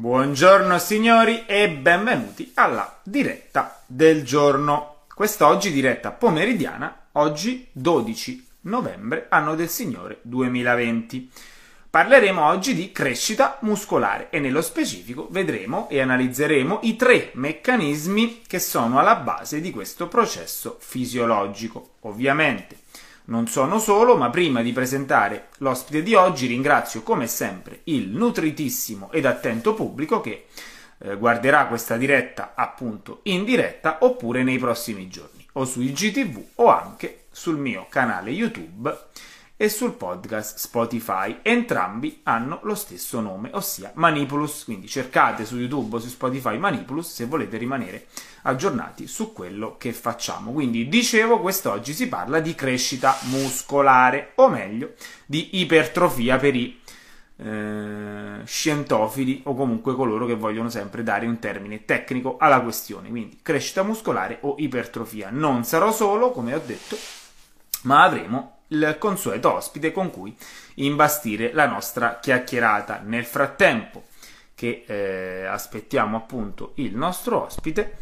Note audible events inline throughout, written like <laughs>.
Buongiorno signori e benvenuti alla diretta del giorno. Quest'oggi diretta pomeridiana, oggi 12 novembre, anno del Signore 2020. Parleremo oggi di crescita muscolare e nello specifico vedremo e analizzeremo i tre meccanismi che sono alla base di questo processo fisiologico. Ovviamente non sono solo, ma prima di presentare l'ospite di oggi ringrazio come sempre il nutritissimo ed attento pubblico che eh, guarderà questa diretta appunto in diretta oppure nei prossimi giorni o su IGTV o anche sul mio canale YouTube e sul podcast Spotify. Entrambi hanno lo stesso nome, ossia Manipulus, quindi cercate su YouTube o su Spotify Manipulus se volete rimanere aggiornati su quello che facciamo. Quindi dicevo, quest'oggi si parla di crescita muscolare, o meglio, di ipertrofia per i eh, scientofili o comunque coloro che vogliono sempre dare un termine tecnico alla questione. Quindi crescita muscolare o ipertrofia. Non sarò solo, come ho detto, ma avremo il consueto ospite con cui imbastire la nostra chiacchierata. Nel frattempo che eh, aspettiamo appunto il nostro ospite,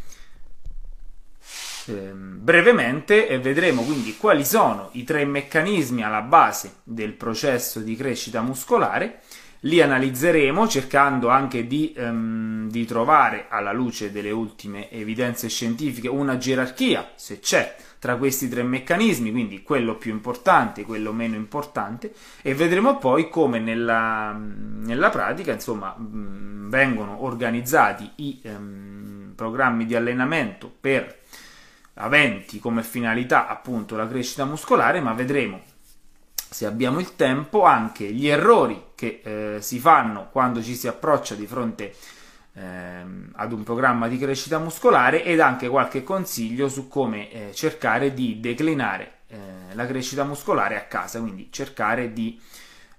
eh, brevemente vedremo quindi quali sono i tre meccanismi alla base del processo di crescita muscolare. Li analizzeremo cercando anche di, ehm, di trovare, alla luce delle ultime evidenze scientifiche, una gerarchia, se c'è, tra questi tre meccanismi, quindi quello più importante quello meno importante, e vedremo poi come nella, nella pratica insomma, vengono organizzati i ehm, programmi di allenamento per aventi come finalità appunto la crescita muscolare, ma vedremo se abbiamo il tempo anche gli errori che eh, si fanno quando ci si approccia di fronte a ehm, ad un programma di crescita muscolare ed anche qualche consiglio su come eh, cercare di declinare eh, la crescita muscolare a casa, quindi cercare di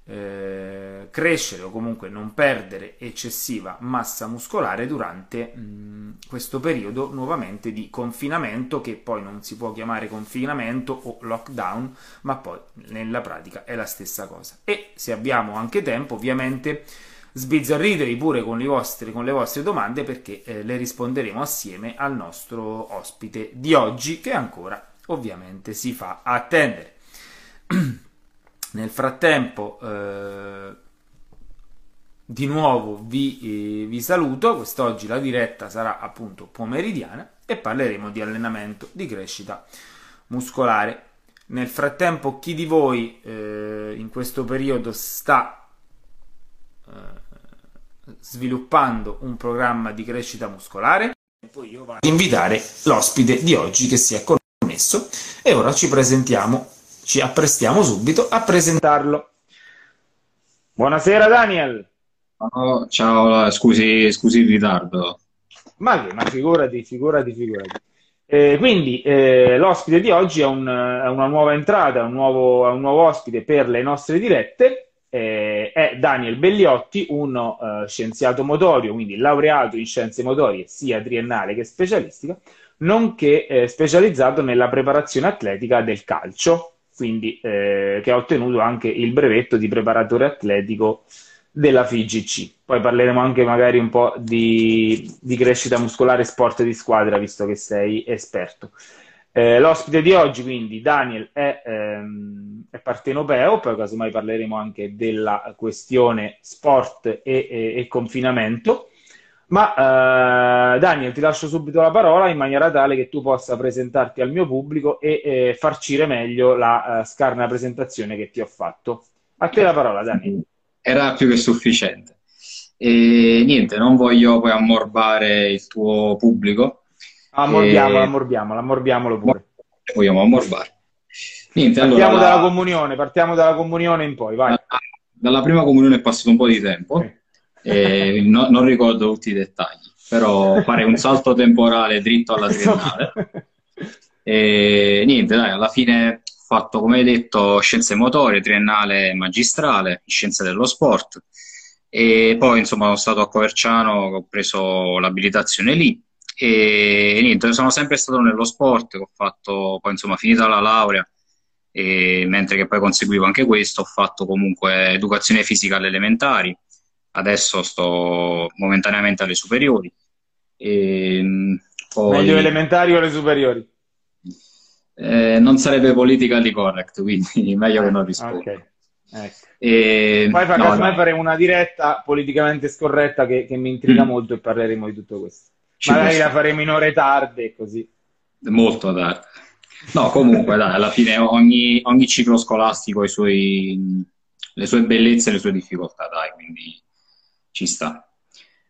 eh, crescere o comunque non perdere eccessiva massa muscolare durante mh, questo periodo nuovamente di confinamento che poi non si può chiamare confinamento o lockdown ma poi nella pratica è la stessa cosa. E se abbiamo anche tempo ovviamente sbizzarritevi pure con, vostri, con, le vostre domande perché eh, le risponderemo assieme al nostro ospite di oggi che ancora ovviamente si fa attendere. <clears throat> Nel frattempo eh, di nuovo vi, eh, vi saluto, quest'oggi la diretta sarà appunto pomeridiana e parleremo di allenamento, di crescita muscolare. Nel frattempo chi di voi eh, in questo periodo sta eh, sviluppando un programma di crescita muscolare. E poi io vado ad invitare l'ospite di oggi che si è connesso e ora ci presentiamo, ci apprestiamo subito a presentarlo. Buonasera Daniel. Oh, ciao, scusi, scusi il ritardo. Ma che, ma figurati, figurati, figurati. Eh, quindi eh, l'ospite di oggi è, un, è, una nuova entrata, un nuovo, è un nuovo ospite per le nostre dirette eh, è Daniel Belliotti, uno uh, scienziato motorio, quindi laureato in scienze motorie sia triennale che specialistica, nonché eh, specializzato nella preparazione atletica del calcio, quindi eh, che ha ottenuto anche il brevetto di preparatore atletico della FIGC. Poi parleremo anche magari un po' di, di crescita muscolare e sport di squadra, visto che sei esperto. Eh, l'ospite di oggi, quindi, Daniel, è, ehm, è partenopeo, poi casomai parleremo anche della questione sport e, e, e confinamento. Ma eh, Daniel, ti lascio subito la parola in maniera tale che tu possa presentarti al mio pubblico e eh, farcire meglio la uh, scarna presentazione che ti ho fatto. A te la parola, Daniel. Era più che sufficiente. E niente, non voglio poi ammorbare il tuo pubblico, Ammorbiamola, e... ammorbiamola, ammorbiamolo pure. Vogliamo ammorbare. Niente, partiamo allora, dalla comunione, partiamo dalla comunione in poi, vai. Dalla prima comunione è passato un po' di tempo, sì. e no, non ricordo tutti i dettagli, però fare un salto temporale dritto alla triennale. <laughs> e niente, dai, alla fine ho fatto, come hai detto, scienze motorie, triennale magistrale, scienze dello sport. E poi, insomma, sono stato a Coverciano, ho preso l'abilitazione lì e niente, sono sempre stato nello sport, ho fatto poi insomma finita la laurea, e mentre che poi conseguivo anche questo, ho fatto comunque educazione fisica alle elementari, adesso sto momentaneamente alle superiori. E, ehm, poi... Meglio elementari o le superiori? Eh, non sarebbe politically correct, quindi <laughs> meglio che non rispondo. Okay. Ecco. E... Poi no. faremo una diretta politicamente scorretta che, che mi intriga mm. molto e parleremo di tutto questo. Ci Magari la faremo in ore tarde così. Molto tardi. No, comunque, dai, alla fine ogni, ogni ciclo scolastico ha le sue bellezze e le sue difficoltà, dai, quindi ci sta.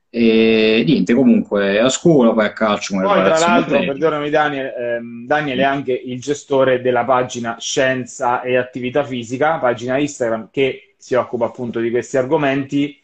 E niente, comunque a scuola, poi a calcio. Poi, tra l'altro, perdonami Daniel, ehm, Daniel è anche il gestore della pagina Scienza e Attività Fisica, pagina Instagram che si occupa appunto di questi argomenti.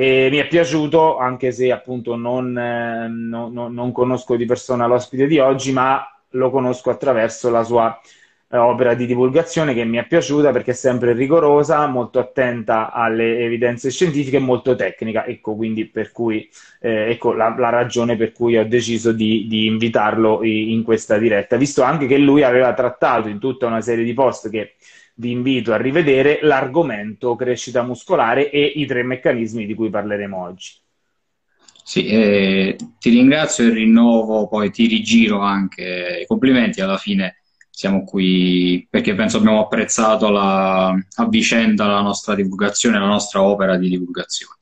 E mi è piaciuto, anche se appunto non, eh, no, no, non conosco di persona l'ospite di oggi, ma lo conosco attraverso la sua eh, opera di divulgazione che mi è piaciuta perché è sempre rigorosa, molto attenta alle evidenze scientifiche e molto tecnica. Ecco, quindi per cui, eh, ecco la, la, ragione per cui ho deciso di, di invitarlo in questa diretta, visto anche che lui aveva trattato in tutta una serie di post che vi invito a rivedere l'argomento crescita muscolare e i tre meccanismi di cui parleremo oggi. Sì, eh, ti ringrazio e rinnovo, poi ti rigiro anche i complimenti alla fine siamo qui perché penso abbiamo apprezzato la, a vicenda la nostra divulgazione, la nostra opera di divulgazione.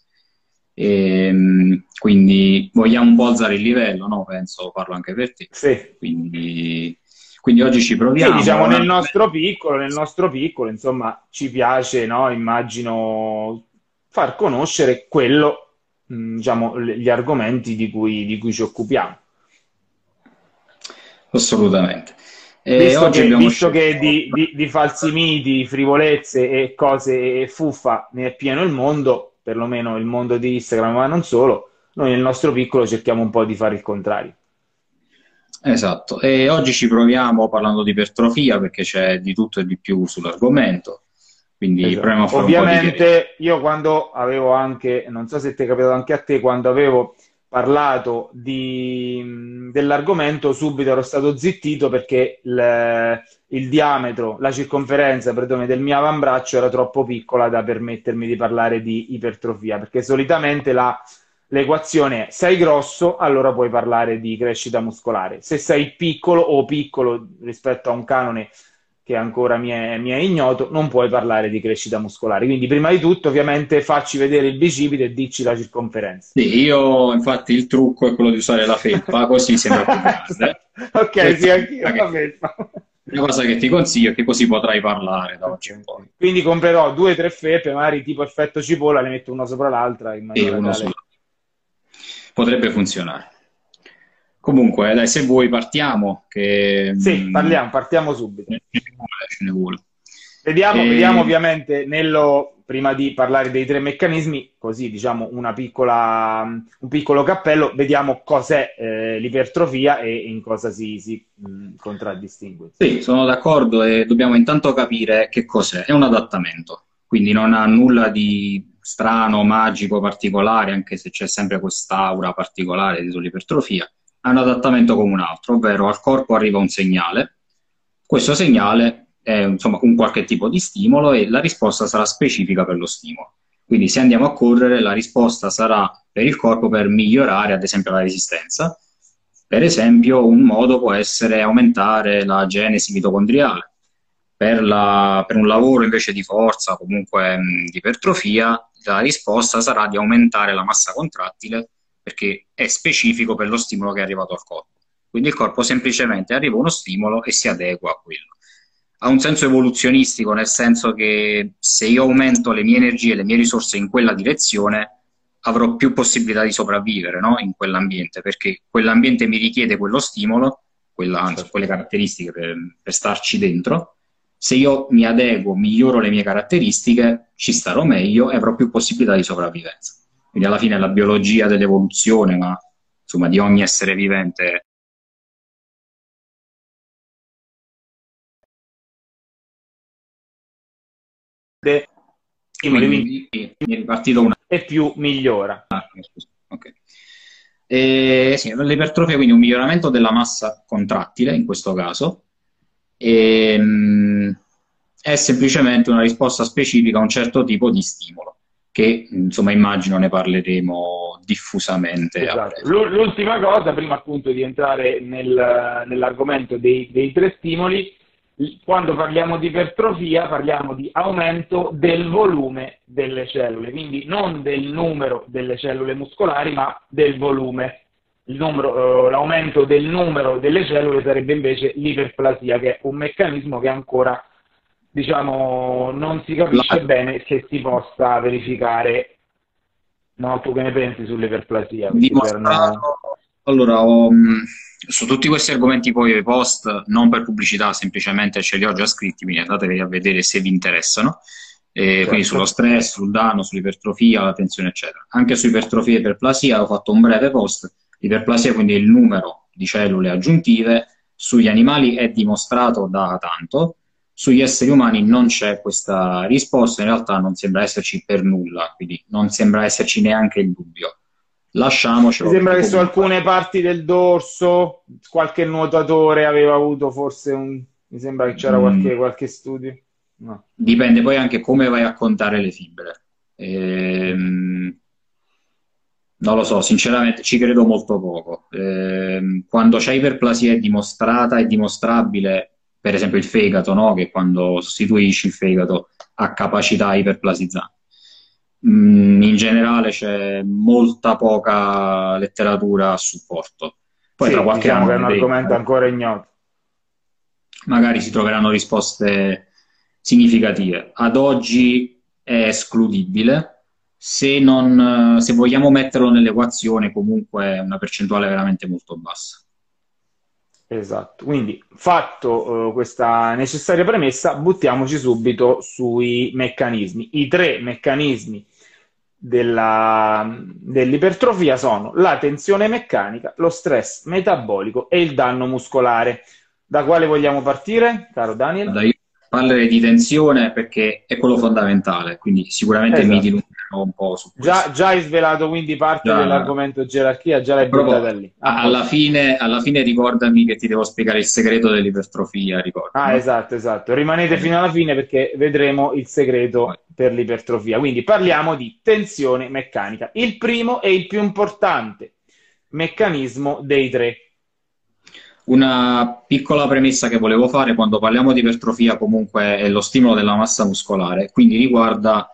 E, ehm, quindi vogliamo un po' alzare il livello, no? Penso, parlo anche per te. Sì. Quindi, quindi oggi ci proviamo. Sì, diciamo nel nostro piccolo, nel nostro piccolo, insomma, ci piace, no? Immagino far conoscere quello, mm, diciamo, gli argomenti di cui, di cui ci occupiamo. Assolutamente. Eh, visto che, visto che di, di, di, falsi miti, frivolezze e cose fuffa ne è pieno il mondo, perlomeno il mondo di Instagram, ma non solo, noi nel nostro piccolo cerchiamo un po' di fare il contrario. Esatto, e oggi ci proviamo parlando di ipertrofia perché c'è di tutto e di più sull'argomento. Quindi esatto. Ovviamente io quando avevo anche, non so se ti è capitato anche a te, quando avevo parlato di, dell'argomento, subito ero stato zittito perché il, il diametro, la circonferenza perdone, del mio avambraccio era troppo piccola da permettermi di parlare di ipertrofia, perché solitamente la, l'equazione è sei grosso, allora puoi parlare di crescita muscolare. Se sei piccolo o piccolo rispetto a un canone che ancora mi è, mi è, ignoto, non puoi parlare di crescita muscolare. Quindi, prima di tutto, ovviamente, facci vedere il bicipite e dici la circonferenza. Sì, io infatti il trucco è quello di usare la felpa, così sembra più grande. <laughs> ok, Questa sì, anch'io la felpa. Una cosa che ti consiglio è che così potrai parlare da oggi in poi. Quindi comprerò due o tre felpe, magari tipo effetto cipolla, le metto una sopra l'altra. In sì, uno tale... Potrebbe funzionare. Comunque, dai, se vuoi partiamo. Che, sì, mm, parliamo, partiamo subito. Ce ne vuole. Vediamo, e... vediamo ovviamente, nello, prima di parlare dei tre meccanismi, così diciamo piccola, un piccolo cappello, vediamo cos'è eh, l'ipertrofia e in cosa si, si mh, mm, contraddistingue. Sì, sono d'accordo e dobbiamo intanto capire che cos'è. È un adattamento, quindi non ha nulla di strano, magico, particolare, anche se c'è sempre quest'aura particolare sull'ipertrofia è un adattamento come un altro, ovvero al corpo arriva un segnale, questo segnale è insomma, un qualche tipo di stimolo e la risposta sarà specifica per lo stimolo. Quindi se andiamo a correre la risposta sarà per il corpo per migliorare ad esempio la resistenza. Per esempio un modo può essere aumentare la genesi mitocondriale. Per, la, per un lavoro invece di forza, comunque mh, di ipertrofia, la risposta sarà di aumentare la massa contrattile perché è specifico per lo stimolo che è arrivato al corpo. Quindi il corpo semplicemente arriva uno stimolo e si adegua a quello. Ha un senso evoluzionistico, nel senso che se io aumento le mie energie e le mie risorse in quella direzione, avrò più possibilità di sopravvivere no? in quell'ambiente, perché quell'ambiente mi richiede quello stimolo, quella, anzi, certo. quelle caratteristiche per, per starci dentro. Se io mi adeguo, miglioro le mie caratteristiche, ci starò meglio e avrò più possibilità di sopravvivenza. Quindi alla fine la biologia dell'evoluzione, ma insomma di ogni essere vivente. Quindi, mi è ripartito una... E più migliora. Ah, ok. E, sì, l'ipertrofia quindi un miglioramento della massa contrattile in questo caso e, ehm, mh, è semplicemente una risposta specifica a un certo tipo di stimolo che insomma immagino ne parleremo diffusamente. Esatto. L'ultima cosa, prima appunto di entrare nel, nell'argomento dei, dei tre stimoli, quando parliamo di ipertrofia parliamo di aumento del volume delle cellule, quindi non del numero delle cellule muscolari, ma del volume. Numero, eh, l'aumento del numero delle cellule sarebbe invece l'iperplasia, che è un meccanismo che ancora diciamo, non si capisce bene che si possa verificare. No, tu che ne pensi sull'iperplasia? Dimostrato... Allora, ho, mm, su tutti questi argomenti poi post, non per pubblicità, semplicemente ce li ho già scritti, quindi andatevi a vedere se vi interessano. Eh, certo. Quindi sullo stress, sul danno, sull'ipertrofia, la tensione, eccetera. Anche su ipertrofia e iperplasia ho fatto un breve post. L'iperplasia quindi è il numero di cellule aggiuntive, sugli animali è dimostrato da tanto, sugli esseri umani non c'è questa risposta, in realtà non sembra esserci per nulla, quindi non sembra esserci neanche il dubbio. Lasciamocelo. Mi sembra che su alcune parti del dorso qualche nuotatore aveva avuto forse un... Mi sembra che c'era qualche, mm. qualche studio. No. Dipende poi anche come vai a contare le fibre. Ehm, non lo so, sinceramente ci credo molto poco. Ehm, quando c'è iperplasia dimostrata e dimostrabile, per esempio il fegato, no? che quando sostituisci il fegato ha capacità iperplasizzanti. Mm, in generale c'è molta poca letteratura a supporto. Poi sì, tra qualche diciamo anno è un argomento ancora ignoto. Magari si troveranno risposte significative. Ad oggi è escludibile. Se, non, se vogliamo metterlo nell'equazione, comunque è una percentuale veramente molto bassa. Esatto, quindi fatto uh, questa necessaria premessa, buttiamoci subito sui meccanismi. I tre meccanismi della, dell'ipertrofia sono la tensione meccanica, lo stress metabolico e il danno muscolare. Da quale vogliamo partire, caro Daniel? Io parlerei di tensione perché è quello fondamentale, quindi sicuramente esatto. mi dilungherò un po' su questo. Già, già hai svelato quindi parte già, dell'argomento gerarchia, già l'hai buttata lì. Ah, alla, fine, alla, fine, ricordami che ti devo spiegare il segreto dell'ipertrofia, ricordo. Ah, esatto, esatto. Rimanete fino alla fine perché vedremo il segreto per l'ipertrofia. Quindi parliamo di tensione meccanica. Il primo e il più importante meccanismo dei tre una piccola premessa che volevo fare quando parliamo di ipertrofia comunque è lo stimolo della massa muscolare, quindi riguarda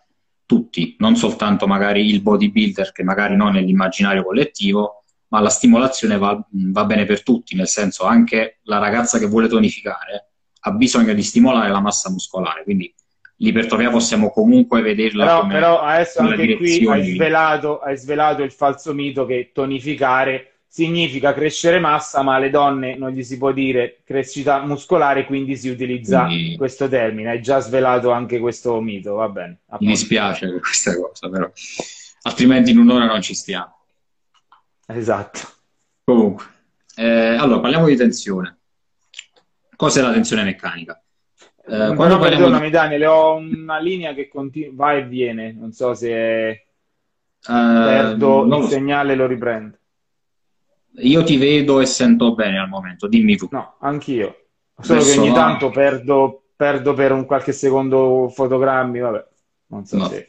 tutti, non soltanto magari il bodybuilder che magari non è l'immaginario collettivo, ma la stimolazione va, va bene per tutti, nel senso anche la ragazza che vuole tonificare ha bisogno di stimolare la massa muscolare, quindi l'ipertrofia possiamo comunque vederla però, come però adesso anche qui hai svelato, hai svelato il falso mito che tonificare significa crescere massa, ma alle donne non gli si può dire crescita muscolare, quindi si utilizza quindi... questo termine. Hai già svelato anche questo mito, va bene. Mi dispiace questa cosa, però altrimenti in un'ora non ci stiamo. Esatto. Comunque, eh, allora parliamo di tensione. Cos'è la tensione meccanica? Eh, quando perdonami di... Daniele, ho una linea che continua, va e viene, non so se uh, perdo il segnale e lo riprendo. Io ti vedo e sento bene al momento, dimmi tu. No, anch'io. Solo Verso che ogni tanto perdo, perdo, per un qualche secondo fotogrammi, vabbè, non so no. se...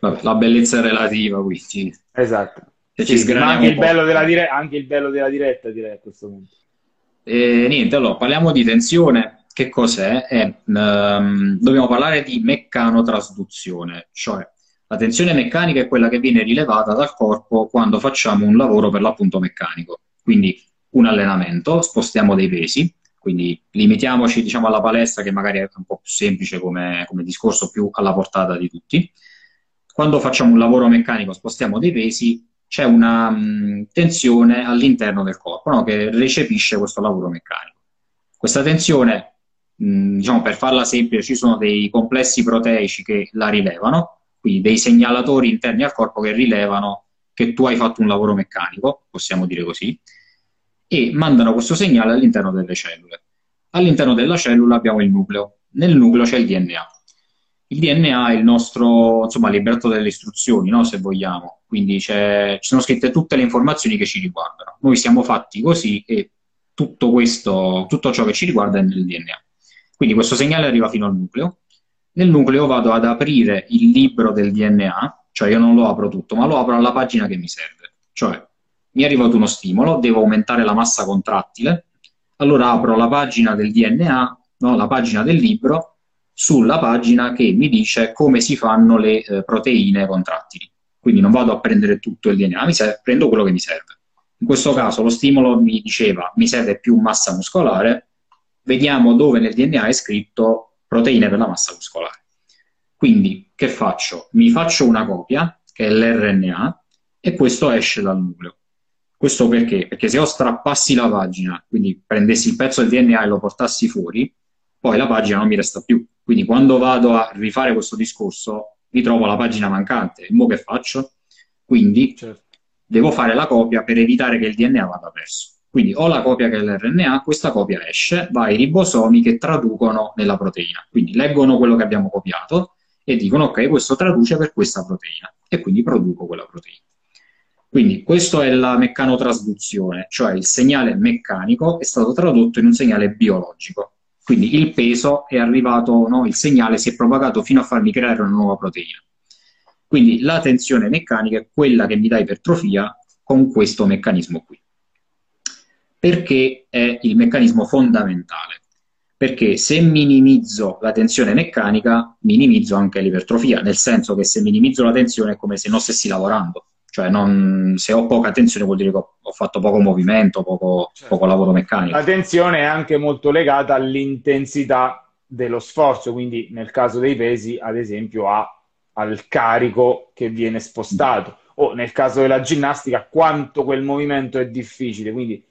Vabbè, la bellezza è relativa, quindi. Esatto. Sì, anche il, dire- anche il, bello della diretta, direi a questo punto. E, niente, allora, parliamo di tensione. Che cos'è? È, um, dobbiamo parlare di meccanotrasduzione, cioè la tensione meccanica è quella che viene rilevata dal corpo quando facciamo un lavoro per l'appunto meccanico. Quindi un allenamento, spostiamo dei pesi, quindi limitiamoci diciamo, alla palestra che magari è un po' più semplice come, come discorso, più alla portata di tutti. Quando facciamo un lavoro meccanico, spostiamo dei pesi, c'è una mh, tensione all'interno del corpo no? che recepisce questo lavoro meccanico. Questa tensione, mh, diciamo, per farla semplice, ci sono dei complessi proteici che la rilevano quindi dei segnalatori interni al corpo che rilevano che tu hai fatto un lavoro meccanico, possiamo dire così, e mandano questo segnale all'interno delle cellule. All'interno della cellula abbiamo il nucleo, nel nucleo c'è il DNA. Il DNA è il nostro, insomma, libretto delle istruzioni, no? se vogliamo, quindi ci sono scritte tutte le informazioni che ci riguardano. Noi siamo fatti così e tutto questo, tutto ciò che ci riguarda è nel DNA. Quindi questo segnale arriva fino al nucleo, nel nucleo vado ad aprire il libro del DNA, cioè io non lo apro tutto, ma lo apro alla pagina che mi serve. Cioè, mi è arrivato uno stimolo, devo aumentare la massa contrattile, allora apro la pagina del DNA, no, la pagina del libro, sulla pagina che mi dice come si fanno le eh, proteine contrattili. Quindi non vado a prendere tutto il DNA, mi serve, prendo quello che mi serve. In questo caso lo stimolo mi diceva mi serve più massa muscolare, vediamo dove nel DNA è scritto proteine per la massa muscolare. Quindi che faccio? Mi faccio una copia, che è l'RNA, e questo esce dal nucleo. Questo perché? Perché se io strappassi la pagina, quindi prendessi il pezzo del DNA e lo portassi fuori, poi la pagina non mi resta più. Quindi quando vado a rifare questo discorso, mi trovo la pagina mancante. E mo che faccio? Quindi certo. devo fare la copia per evitare che il DNA vada perso. Quindi ho la copia che è l'RNA, questa copia esce, va ai ribosomi che traducono nella proteina. Quindi leggono quello che abbiamo copiato e dicono ok, questo traduce per questa proteina e quindi produco quella proteina. Quindi questa è la meccanotrasduzione, cioè il segnale meccanico è stato tradotto in un segnale biologico. Quindi il peso è arrivato, no? il segnale si è propagato fino a farmi creare una nuova proteina. Quindi la tensione meccanica è quella che mi dà ipertrofia con questo meccanismo qui. Perché è il meccanismo fondamentale? Perché se minimizzo la tensione meccanica, minimizzo anche l'ipertrofia, nel senso che se minimizzo la tensione è come se non stessi lavorando cioè, non, se ho poca tensione vuol dire che ho, ho fatto poco movimento, poco, certo. poco, lavoro meccanico. La tensione è anche molto legata all'intensità dello sforzo, quindi nel caso dei pesi, ad esempio, a, al carico che viene spostato, o nel caso della ginnastica, quanto quel movimento è difficile. Quindi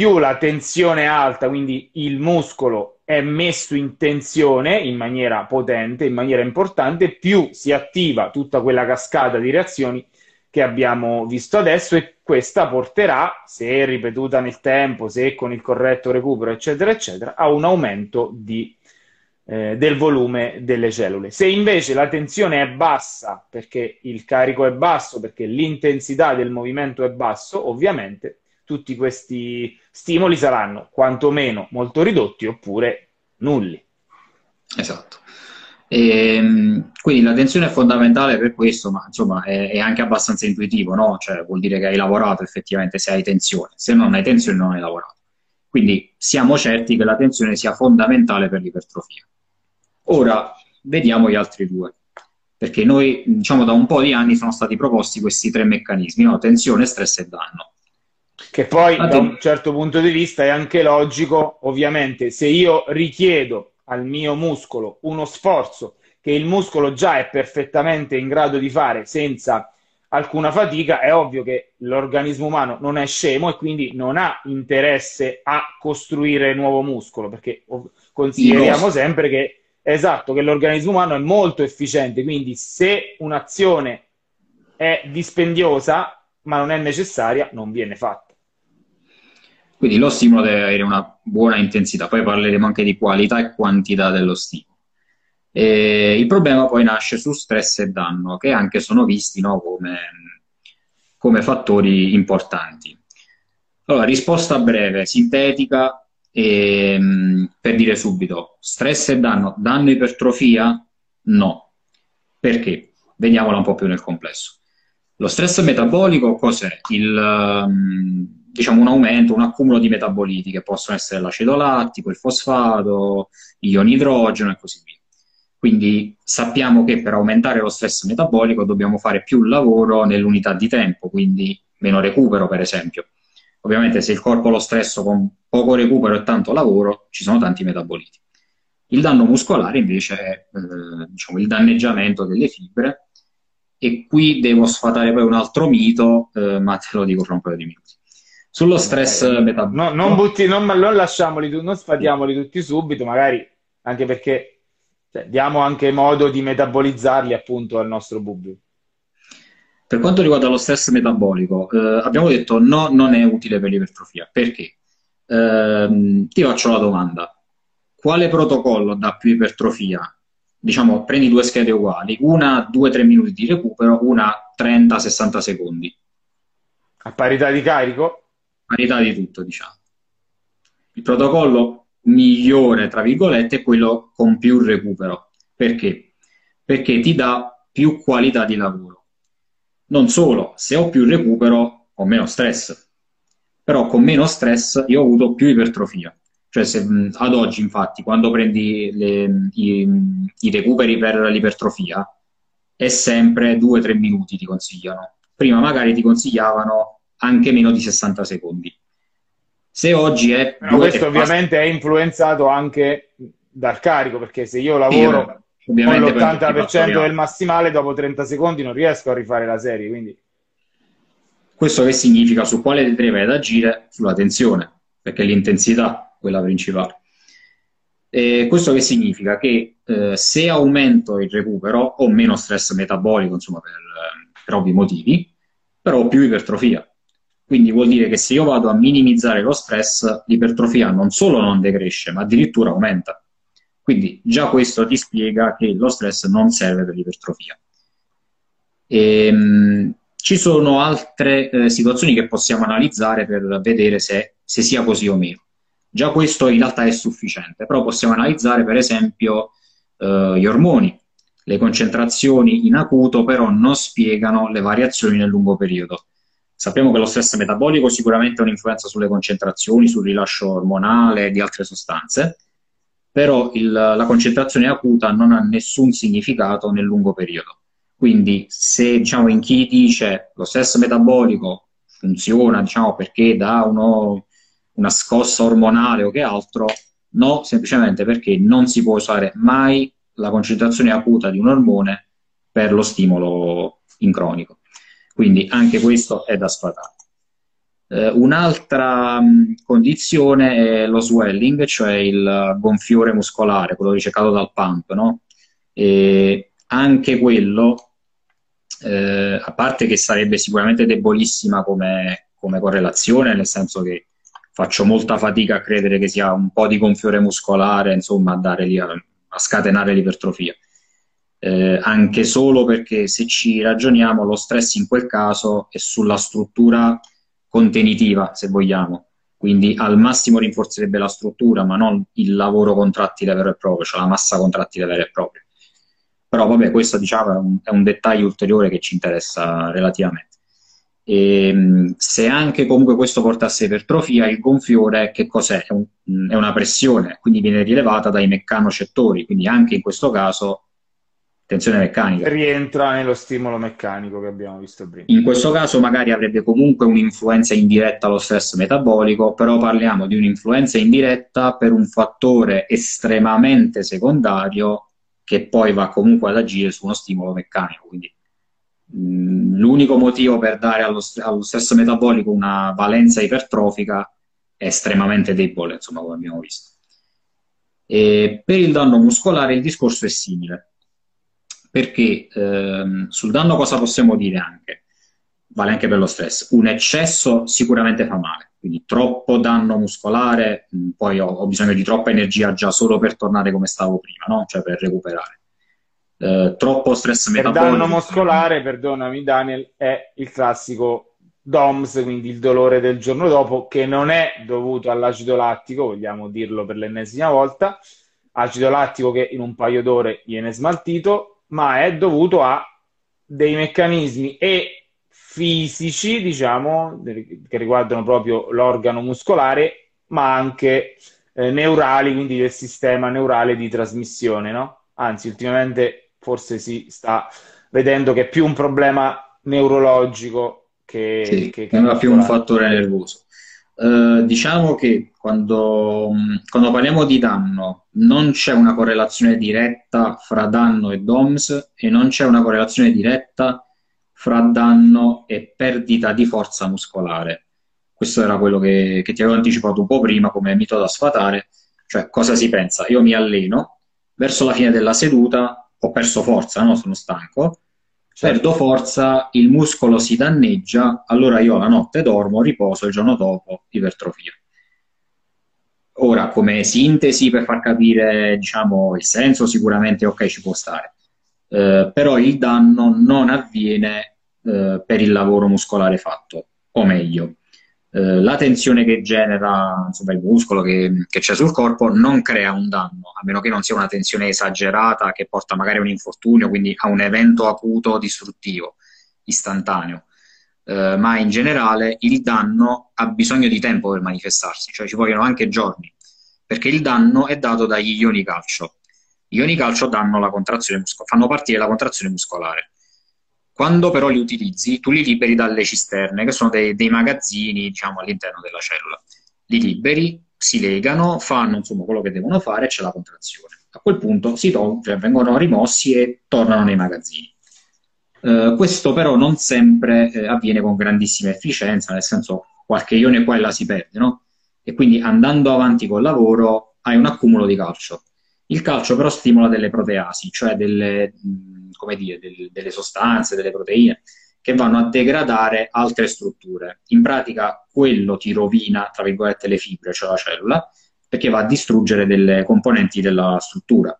più la tensione è alta, quindi il muscolo è messo in tensione in maniera potente, in maniera importante, più si attiva tutta quella cascata di reazioni che abbiamo visto adesso e questa porterà, se ripetuta nel tempo, se con il corretto recupero, eccetera, eccetera, a un aumento di, eh, del volume delle cellule. Se invece la tensione è bassa, perché il carico è basso, perché l'intensità del movimento è basso, ovviamente tutti questi stimoli saranno quantomeno molto ridotti oppure nulli. Esatto. E, ehm, quindi la tensione è fondamentale per questo, ma insomma è, è, anche abbastanza intuitivo, no? Cioè vuol dire che hai lavorato effettivamente se hai tensione, se non hai tensione non hai lavorato. Quindi siamo certi che la tensione sia fondamentale per l'ipertrofia. Ora vediamo gli altri due, perché noi diciamo da un po' di anni sono stati proposti questi tre meccanismi, no? tensione, stress e danno. Che poi da un certo punto di vista è anche logico, ovviamente, se io richiedo al mio muscolo uno sforzo che il muscolo già è perfettamente in grado di fare senza alcuna fatica, è ovvio che l'organismo umano non è scemo e quindi non ha interesse a costruire nuovo muscolo, perché consideriamo sempre che, esatto, che l'organismo umano è molto efficiente, quindi se un'azione è dispendiosa ma non è necessaria, non viene fatta. Quindi lo stimolo deve avere una buona intensità, poi parleremo anche di qualità e quantità dello stimolo. E il problema poi nasce su stress e danno, che anche sono visti no, come, come, fattori importanti. Allora, risposta breve, sintetica, e, per dire subito, stress e danno, danno ipertrofia? No. Perché? Vediamola un po' più nel complesso. Lo stress metabolico cos'è? Il, um, diciamo, un aumento, un accumulo di metaboliti che possono essere l'acido lattico, il fosfato, ioni idrogeno e così via. Quindi sappiamo che per aumentare lo stress metabolico dobbiamo fare più lavoro nell'unità di tempo, quindi meno recupero, per esempio. Ovviamente se il corpo lo stresso con poco recupero e tanto lavoro, ci sono tanti metaboliti. Il danno muscolare invece è eh, diciamo, il danneggiamento delle fibre e qui devo sfatare poi un altro mito, eh, ma te lo dico fra un paio di minuti. Sullo stress eh, metabolico. No, non, butti, non, non lasciamoli, non sfatiamoli tutti subito, magari anche perché cioè, diamo anche modo di metabolizzarli appunto al nostro pubblico. Per quanto riguarda lo stress metabolico, eh, abbiamo detto no, non è utile per l'ipertrofia. Perché? Eh, ti faccio la domanda. Quale protocollo dà più ipertrofia? Diciamo, prendi due schede uguali, una 2-3 minuti di recupero, una 30-60 secondi. A parità di carico? Parità di tutto, diciamo. Il protocollo migliore, tra virgolette, è quello con più recupero, Perché? Perché ti dà più qualità di lavoro. Non solo, se ho più recupero ho meno stress, però con meno stress io ho avuto più ipertrofia. Cioè se, ad oggi infatti quando prendi le, i, i recuperi per l'ipertrofia è sempre 2-3 minuti ti consigliano. Prima magari ti consigliavano anche meno di 60 secondi. Se oggi è... Però questo ovviamente è influenzato anche dal carico, perché se io lavoro sì, con l'80% del massimale, dopo 30 secondi non riesco a rifare la serie. Quindi... Questo che significa? Su quale detreva ad agire? Sulla tensione, perché l'intensità è quella principale. E questo che significa? Che eh, se aumento il recupero ho meno stress metabolico, insomma, per, per ovvi motivi, però ho più ipertrofia. Quindi vuol dire che se io vado a minimizzare lo stress, l'ipertrofia non solo non decresce, ma addirittura aumenta. Quindi già questo ti spiega che lo stress non serve per l'ipertrofia. Ehm, ci sono altre eh, situazioni che possiamo analizzare per vedere se, se, sia così o meno. Già questo in realtà è sufficiente, però possiamo analizzare per esempio eh, gli ormoni. Le concentrazioni in acuto però non spiegano le variazioni nel lungo periodo. Sappiamo che lo stress metabolico sicuramente ha un'influenza sulle concentrazioni, sul rilascio ormonale e di altre sostanze, però il, la concentrazione acuta non ha nessun significato nel lungo periodo. Quindi se diciamo, in chi dice lo stress metabolico funziona diciamo, perché dà uno, una scossa ormonale o che altro, no, semplicemente perché non si può usare mai la concentrazione acuta di un ormone per lo stimolo in cronico. Quindi anche questo è da sfatare. Eh, un'altra mh, condizione è lo swelling, cioè il gonfiore muscolare, quello ricercato dal pump, no? E anche quello, eh, a parte che sarebbe sicuramente debolissima come, come correlazione, nel senso che faccio molta fatica a credere che sia un po' di gonfiore muscolare, insomma, a, lì, a, a scatenare l'ipertrofia eh, anche solo perché se ci ragioniamo lo stress in quel caso è sulla struttura contenitiva, se vogliamo, quindi al massimo rinforzerebbe la struttura, ma non il lavoro contrattile vero e proprio, cioè la massa contrattile vera e propria. Però vabbè, questo diciamo è un, è un dettaglio ulteriore che ci interessa relativamente. E, ehm, se anche comunque questo portasse ipertrofia, il gonfiore che cos'è? È, un, è una pressione, quindi viene rilevata dai meccanocettori, quindi anche in questo caso tensione meccanica. Rientra nello stimolo meccanico che abbiamo visto prima. In questo caso magari avrebbe comunque un'influenza indiretta allo stress metabolico, però parliamo di un'influenza indiretta per un fattore estremamente secondario che poi va comunque ad agire su uno stimolo meccanico. Quindi mh, mm, l'unico motivo per dare allo, allo stress metabolico una valenza ipertrofica è estremamente debole, insomma, come abbiamo visto. E per il danno muscolare il discorso è simile perché ehm, sul danno cosa possiamo dire anche? Vale anche per lo stress. Un eccesso sicuramente fa male, quindi troppo danno muscolare, mh, poi ho, ho, bisogno di troppa energia già solo per tornare come stavo prima, no? cioè per recuperare. Eh, troppo stress metabolico. Il danno muscolare, perdonami Daniel, è il classico DOMS, quindi il dolore del giorno dopo, che non è dovuto all'acido lattico, vogliamo dirlo per l'ennesima volta, acido lattico che in un paio d'ore viene smaltito, ma è dovuto a dei meccanismi e fisici, diciamo, che riguardano proprio l'organo muscolare, ma anche eh, neurali, quindi del sistema neurale di trasmissione, no? Anzi, ultimamente forse si sta vedendo che è più un problema neurologico che, sì, che, che è più un fattore nervoso. Uh, diciamo che quando, quando, parliamo di danno non c'è una correlazione diretta fra danno e DOMS e non c'è una correlazione diretta fra danno e perdita di forza muscolare. Questo era quello che, che ti avevo anticipato un po' prima come mito da sfatare, cioè cosa si pensa? Io mi alleno, verso la fine della seduta ho perso forza, no? sono stanco, perdo forza, il muscolo si danneggia, allora io la notte dormo, riposo, il giorno dopo ipertrofia. Ora, come sintesi per far capire diciamo, il senso, sicuramente ok, ci può stare, eh, però il danno non avviene eh, per il lavoro muscolare fatto, o meglio, eh, la tensione che genera insomma, il muscolo che, che, c'è sul corpo non crea un danno, a meno che non sia una tensione esagerata che porta magari a un infortunio, quindi a un evento acuto distruttivo, istantaneo. Eh, ma in generale il danno ha bisogno di tempo per manifestarsi, cioè ci vogliono anche giorni, perché il danno è dato dagli ioni calcio. Gli ioni calcio danno la contrazione muscolare, fanno partire la contrazione muscolare. Quando però li utilizzi, tu li liberi dalle cisterne, che sono dei, dei magazzini, diciamo, all'interno della cellula. Li liberi, si legano, fanno insomma quello che devono fare e c'è la contrazione. A quel punto tol- cioè, vengono rimossi e tornano nei magazzini. Uh, questo però non sempre eh, avviene con grandissima efficienza, nel senso qualche ione qua e là si perde, no? E quindi andando avanti col lavoro hai un accumulo di calcio. Il calcio però stimola delle proteasi, cioè delle, come dire, del, delle sostanze, delle proteine che vanno a degradare altre strutture. In pratica quello ti rovina, tra virgolette, le fibre, cioè la cellula, perché va a distruggere delle componenti della struttura.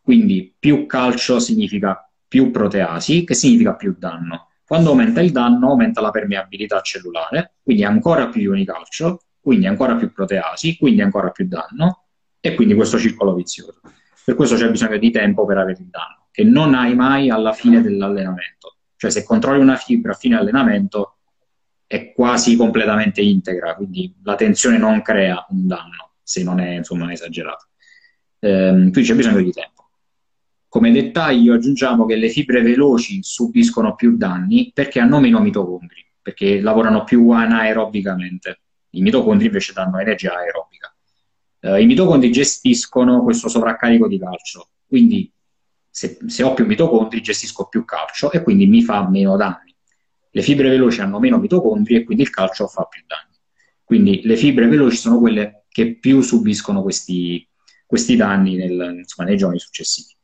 Quindi più calcio significa più proteasi, che significa più danno. Quando aumenta il danno, aumenta la permeabilità cellulare, quindi ancora più ioni calcio, quindi ancora più proteasi, quindi ancora più danno, e quindi questo circolo vizioso. Per questo c'è bisogno di tempo per avere il danno che non hai mai alla fine dell'allenamento. Cioè se controlli una fibra a fine allenamento è quasi completamente integra, quindi la tensione non crea un danno se non è insomma esagerato. Ehm, quindi c'è bisogno di tempo. Come dettaglio aggiungiamo che le fibre veloci subiscono più danni perché hanno meno mitocondri, perché lavorano più anaerobicamente. I mitocondri invece danno energia aerobica. Eh, I mitocondri gestiscono questo sovraccarico di calcio, quindi se, se ho più mitocondri gestisco più calcio e quindi mi fa meno danni. Le fibre veloci hanno meno mitocondri e quindi il calcio fa più danni. Quindi le fibre veloci sono quelle che più subiscono questi, questi danni nel, insomma, nei giorni successivi.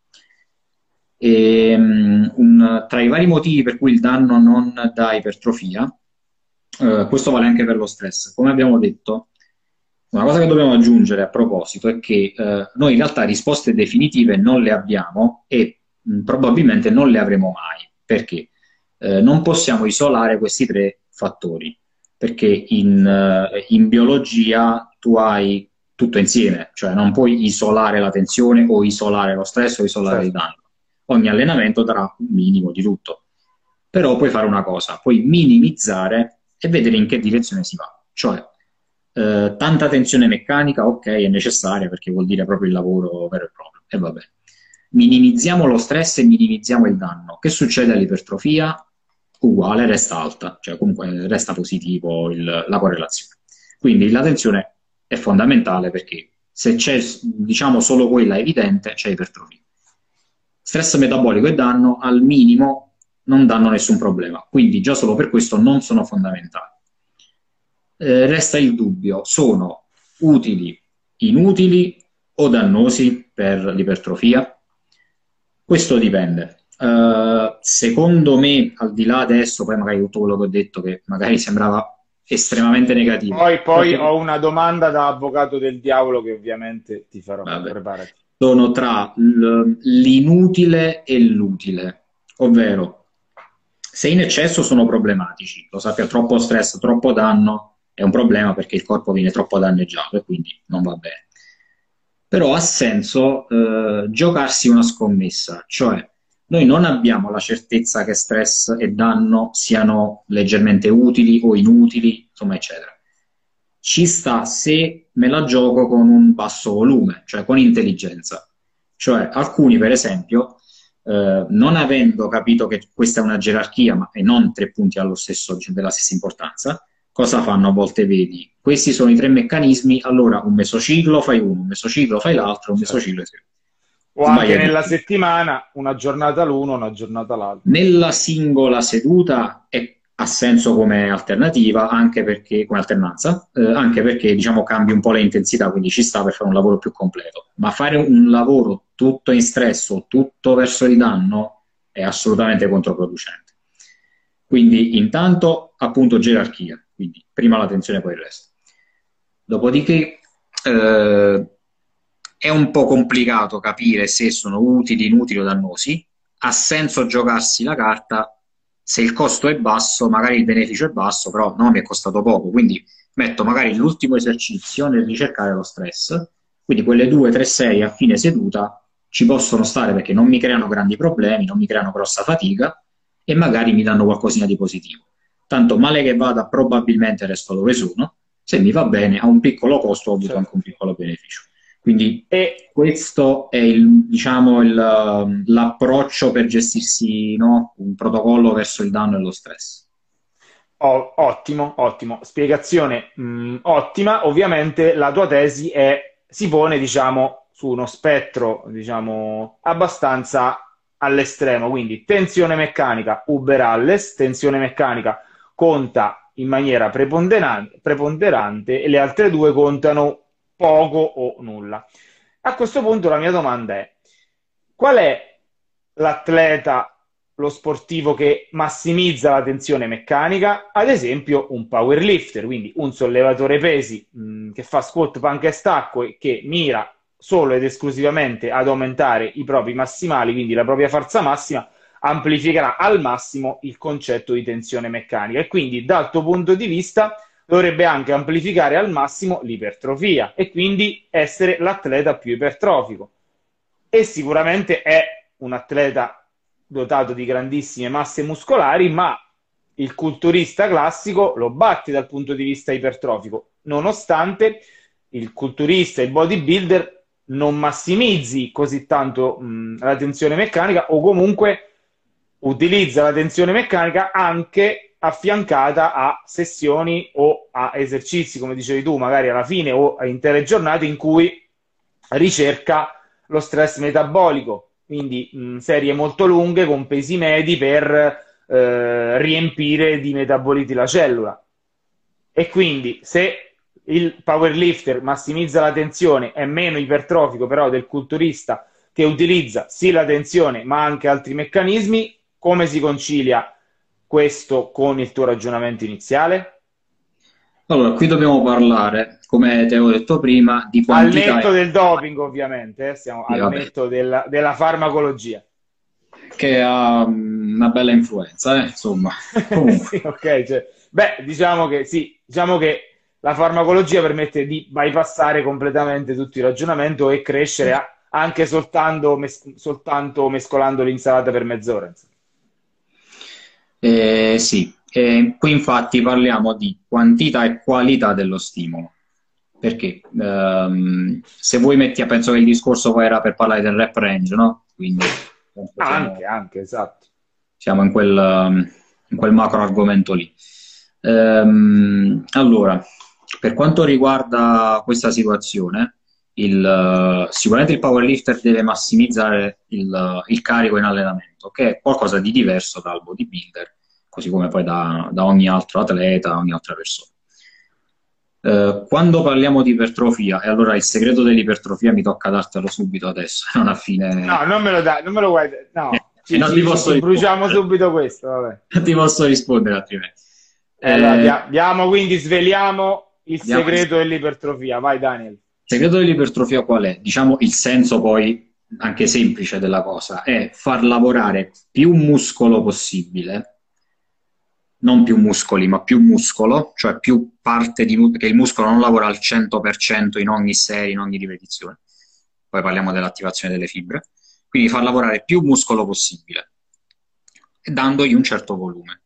E, um, un, tra i vari motivi per cui il danno non dà ipertrofia, uh, questo vale anche per lo stress. Come abbiamo detto, una cosa che dobbiamo aggiungere a proposito è che eh, noi in realtà risposte definitive non le abbiamo e mh, probabilmente non le avremo mai. Perché? Eh, non possiamo isolare questi tre fattori, perché in, uh, in, biologia tu hai tutto insieme, cioè non puoi isolare la tensione o isolare lo stress o isolare certo. il danno. Ogni allenamento darà un minimo di tutto. Però puoi fare una cosa, puoi minimizzare e vedere in che direzione si va. Cioè, eh, tanta tensione meccanica, ok, è necessaria perché vuol dire proprio il lavoro vero e proprio. E vabbè. Minimizziamo lo stress e minimizziamo il danno. Che succede all'ipertrofia? Uguale, resta alta, cioè comunque resta positivo il, la correlazione. Quindi la tensione è fondamentale perché se c'è, diciamo, solo quella evidente, c'è ipertrofia. Stress metabolico e danno al minimo non danno nessun problema, quindi già solo per questo non sono fondamentali eh, resta il dubbio, sono utili, inutili o dannosi per l'ipertrofia? Questo dipende. Uh, secondo me, al di là adesso, poi magari tutto quello che ho detto che magari sembrava estremamente negativo. Poi, poi perché... ho una domanda da avvocato del diavolo che ovviamente ti farò. Vabbè. Preparati. Sono tra l'inutile e l'utile, ovvero se in eccesso sono problematici, lo sappia, troppo stress, troppo danno, è un problema perché il corpo viene troppo danneggiato e quindi non va bene. Però ha senso eh, giocarsi una scommessa, cioè noi non abbiamo la certezza che stress e danno siano leggermente utili o inutili, insomma, eccetera. Ci sta se me la gioco con un basso volume, cioè con intelligenza. Cioè alcuni, per esempio, eh, non avendo capito che questa è una gerarchia, ma e non tre punti allo stesso, della stessa importanza, cosa fanno a volte vedi? Questi sono i tre meccanismi, allora un mesociclo fai uno, un mesociclo fai l'altro, un mesociclo fai o anche nella settimana, una giornata l'uno, una giornata l'altro. Nella singola seduta è, ha senso come alternativa, anche perché, come alternanza, eh, anche perché diciamo cambi un po' le intensità, quindi ci sta per fare un lavoro più completo. Ma fare un lavoro tutto in stress o tutto verso il danno è assolutamente controproducente. Quindi intanto appunto gerarchia, quindi prima la tensione, poi il resto. Dopodiché eh, è un po' complicato capire se sono utili, inutili o dannosi. Ha senso giocarsi la carta se il costo è basso, magari il beneficio è basso, però no, mi è costato poco, quindi metto magari l'ultimo esercizio nel ricercare lo stress, quindi quelle due tre serie a fine seduta ci possono stare perché non mi creano grandi problemi, non mi creano grossa fatica e magari mi danno qualcosina di positivo. Tanto male che vada, probabilmente resto dove sono, se mi va bene, a un piccolo costo ho avuto certo. anche un piccolo beneficio. Quindi e... questo è il, diciamo, il, l'approccio per gestirsi no? un protocollo verso il danno e lo stress. Oh, ottimo, ottimo. Spiegazione mh, mm, ottima. Ovviamente la tua tesi è, si pone, diciamo, su uno spettro, diciamo, abbastanza all'estremo. Quindi tensione meccanica Uber Alles, tensione meccanica conta in maniera preponderante, preponderante e le altre due contano poco o nulla. A questo punto la mia domanda è, qual è l'atleta, lo sportivo che massimizza la tensione meccanica? Ad esempio un powerlifter, quindi un sollevatore pesi mh, mm, che fa squat, panca e stacco e che mira solo ed esclusivamente ad aumentare i propri massimali, quindi la propria forza massima, amplificherà al massimo il concetto di tensione meccanica e quindi dal tuo punto di vista dovrebbe anche amplificare al massimo l'ipertrofia e quindi essere l'atleta più ipertrofico. E sicuramente è un atleta dotato di grandissime masse muscolari, ma il culturista classico lo batte dal punto di vista ipertrofico, nonostante il culturista, il bodybuilder non massimizzi così tanto mh, la tensione meccanica o comunque utilizza la tensione meccanica anche affiancata a sessioni o a esercizi, come dicevi tu, magari alla fine o a intere giornate in cui ricerca lo stress metabolico, quindi mh, serie molto lunghe con pesi medi per eh, riempire di metaboliti la cellula. E quindi se il powerlifter massimizza la tensione, è meno ipertrofico però del culturista che utilizza sì la tensione ma anche altri meccanismi, come si concilia questo con il tuo ragionamento iniziale? Allora, qui dobbiamo parlare, come ti avevo detto prima, di quantità... Al netto del doping, ovviamente, eh? siamo sì, al vabbè. netto della, della, farmacologia. Che ha mm, una bella influenza, eh? insomma. <laughs> sì, ok, cioè, beh, diciamo che sì, diciamo che la farmacologia permette di bypassare completamente tutto il ragionamento e crescere anche soltanto, mes- soltanto mescolando l'insalata per mezz'ora. Insomma. Eh, sì, eh, qui infatti parliamo di quantità e qualità dello stimolo. Perché ehm, se voi metti, penso che il discorso poi era per parlare del rep range, no? Quindi, anche, anche, esatto. Siamo in quel, in quel macro argomento lì. Ehm, allora, per quanto riguarda questa situazione, il, sicuramente il powerlifter deve massimizzare il, il, carico in allenamento, che è qualcosa di diverso dal bodybuilder, così come poi da, da ogni altro atleta, ogni altra persona. Eh, quando parliamo di ipertrofia, e allora il segreto dell'ipertrofia mi tocca dartelo subito adesso, <laughs> non a fine... No, non me lo dai, non me lo vuoi... No, <laughs> eh, ci, non ci, ti posso ci, bruciamo subito questo, vabbè. Non <laughs> ti posso rispondere altrimenti. Eh, allora, diamo quindi, sveliamo il segreto dell'ipertrofia. Vai Daniel. Segreto dell'ipertrofia qual è? Diciamo il senso poi anche semplice della cosa è far lavorare più muscolo possibile, non più muscoli, ma più muscolo, cioè più parte di che il muscolo non lavora al 100% in ogni serie, in ogni ripetizione. Poi parliamo dell'attivazione delle fibre. Quindi far lavorare più muscolo possibile, dandogli un certo volume.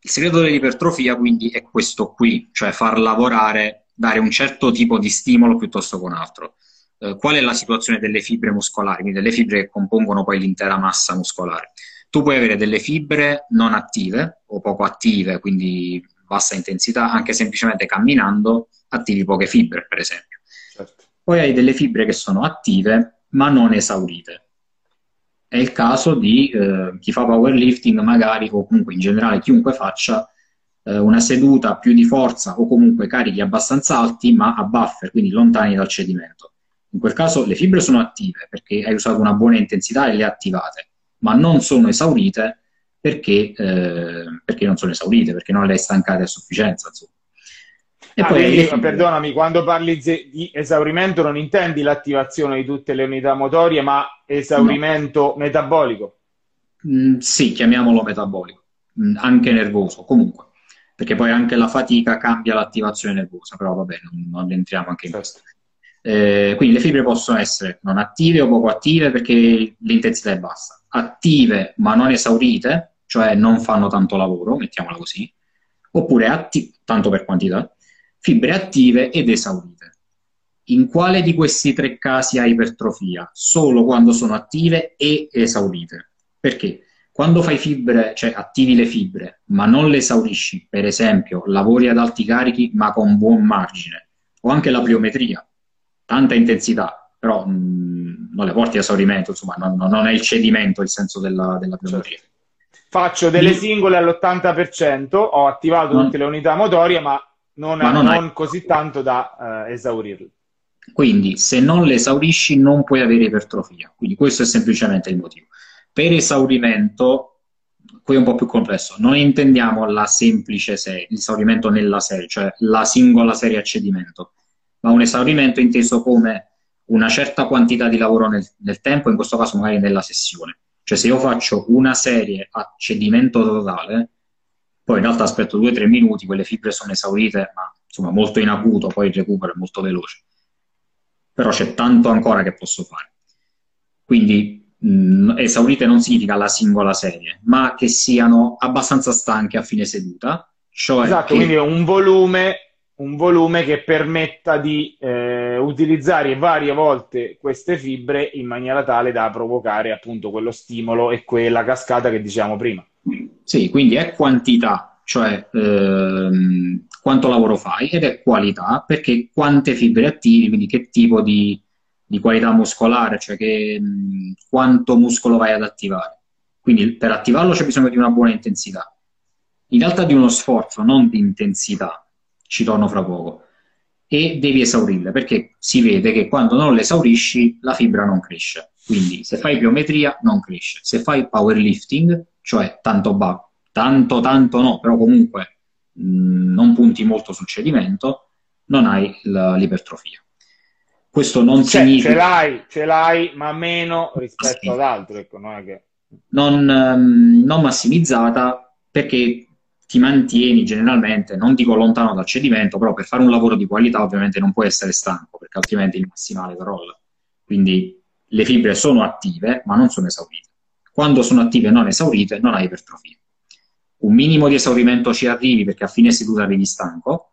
Il segreto dell'ipertrofia quindi è questo qui, cioè far lavorare dare un certo tipo di stimolo piuttosto che un altro. Eh, qual è la situazione delle fibre muscolari, quindi delle fibre che compongono poi l'intera massa muscolare? Tu puoi avere delle fibre non attive o poco attive, quindi bassa intensità, anche semplicemente camminando attivi poche fibre, per esempio. Certo. Poi hai delle fibre che sono attive ma non esaurite. È il caso di eh, chi fa powerlifting magari o comunque in generale chiunque faccia eh, una seduta più di forza o comunque carichi abbastanza alti ma a buffer, quindi lontani dal cedimento. In quel caso le fibre sono attive perché hai usato una buona intensità e le hai attivate, ma non sono esaurite perché, eh, perché non sono esaurite, perché non le hai stancate a sufficienza. Insomma. E ah, poi quindi, perdonami, quando parli di esaurimento non intendi l'attivazione di tutte le unità motorie, ma esaurimento no. metabolico? Mm, sì, chiamiamolo metabolico, mm, anche nervoso, comunque. Perché poi anche la fatica cambia l'attivazione nervosa, però vabbè, non, non entriamo anche in questo. Eh, quindi le fibre possono essere non attive o poco attive perché l'intensità è bassa, attive ma non esaurite, cioè non fanno tanto lavoro, mettiamola così, oppure atti- tanto per quantità, fibre attive ed esaurite. In quale di questi tre casi hai ipertrofia? Solo quando sono attive e esaurite. Perché? Quando fai fibre, cioè attivi le fibre, ma non le esaurisci, per esempio, lavori ad alti carichi ma con buon margine, o anche la pliometria, tanta intensità, però mh, mm, non le porti a esaurimento, insomma, non, non, è il cedimento il senso della, della pliometria. Certo. Faccio delle singole all'80%, ho attivato non, tutte le unità motorie, ma non, ma non, non così tanto da uh, esaurirle. Quindi, se non le esaurisci, non puoi avere ipertrofia. Quindi, questo è semplicemente il motivo. Per esaurimento, qui è un po' più complesso, non intendiamo la semplice serie, l'esaurimento nella serie, cioè la singola serie a cedimento, ma un esaurimento inteso come una certa quantità di lavoro nel, nel tempo, in questo caso magari nella sessione. Cioè se io faccio una serie a cedimento totale, poi in realtà aspetto 2-3 minuti, quelle fibre sono esaurite, ma insomma molto in acuto, poi il recupero è molto veloce. Però c'è tanto ancora che posso fare. Quindi mh, mm, esaurite non significa la singola serie, ma che siano abbastanza stanche a fine seduta. Cioè esatto, che... quindi un volume, un volume che permetta di eh, utilizzare varie volte queste fibre in maniera tale da provocare appunto quello stimolo e quella cascata che diciamo prima. Sì, quindi è quantità, cioè ehm, quanto lavoro fai, ed è qualità, perché quante fibre attivi, quindi che tipo di, di qualità muscolare, cioè che, mh, quanto muscolo vai ad attivare. Quindi per attivarlo c'è bisogno di una buona intensità. In realtà di uno sforzo, non di intensità, ci torno fra poco. E devi esaurirle, perché si vede che quando non le esaurisci la fibra non cresce. Quindi se fai biometria non cresce. Se fai powerlifting, cioè tanto ba- tanto tanto no, però comunque mh, non punti molto sul cedimento, non hai l'ipertrofia. Questo non cioè, significa... Ce l'hai, ce l'hai, ma meno rispetto sì. ad altro. Ecco, non, è che... non, um, non massimizzata perché ti mantieni generalmente, non dico lontano dal cedimento, però per fare un lavoro di qualità ovviamente non puoi essere stanco, perché altrimenti il massimale crolla. Quindi le fibre sono attive, ma non sono esaurite. Quando sono attive e non esaurite, non hai ipertrofia. Un minimo di esaurimento ci arrivi perché a fine seduta arrivi stanco,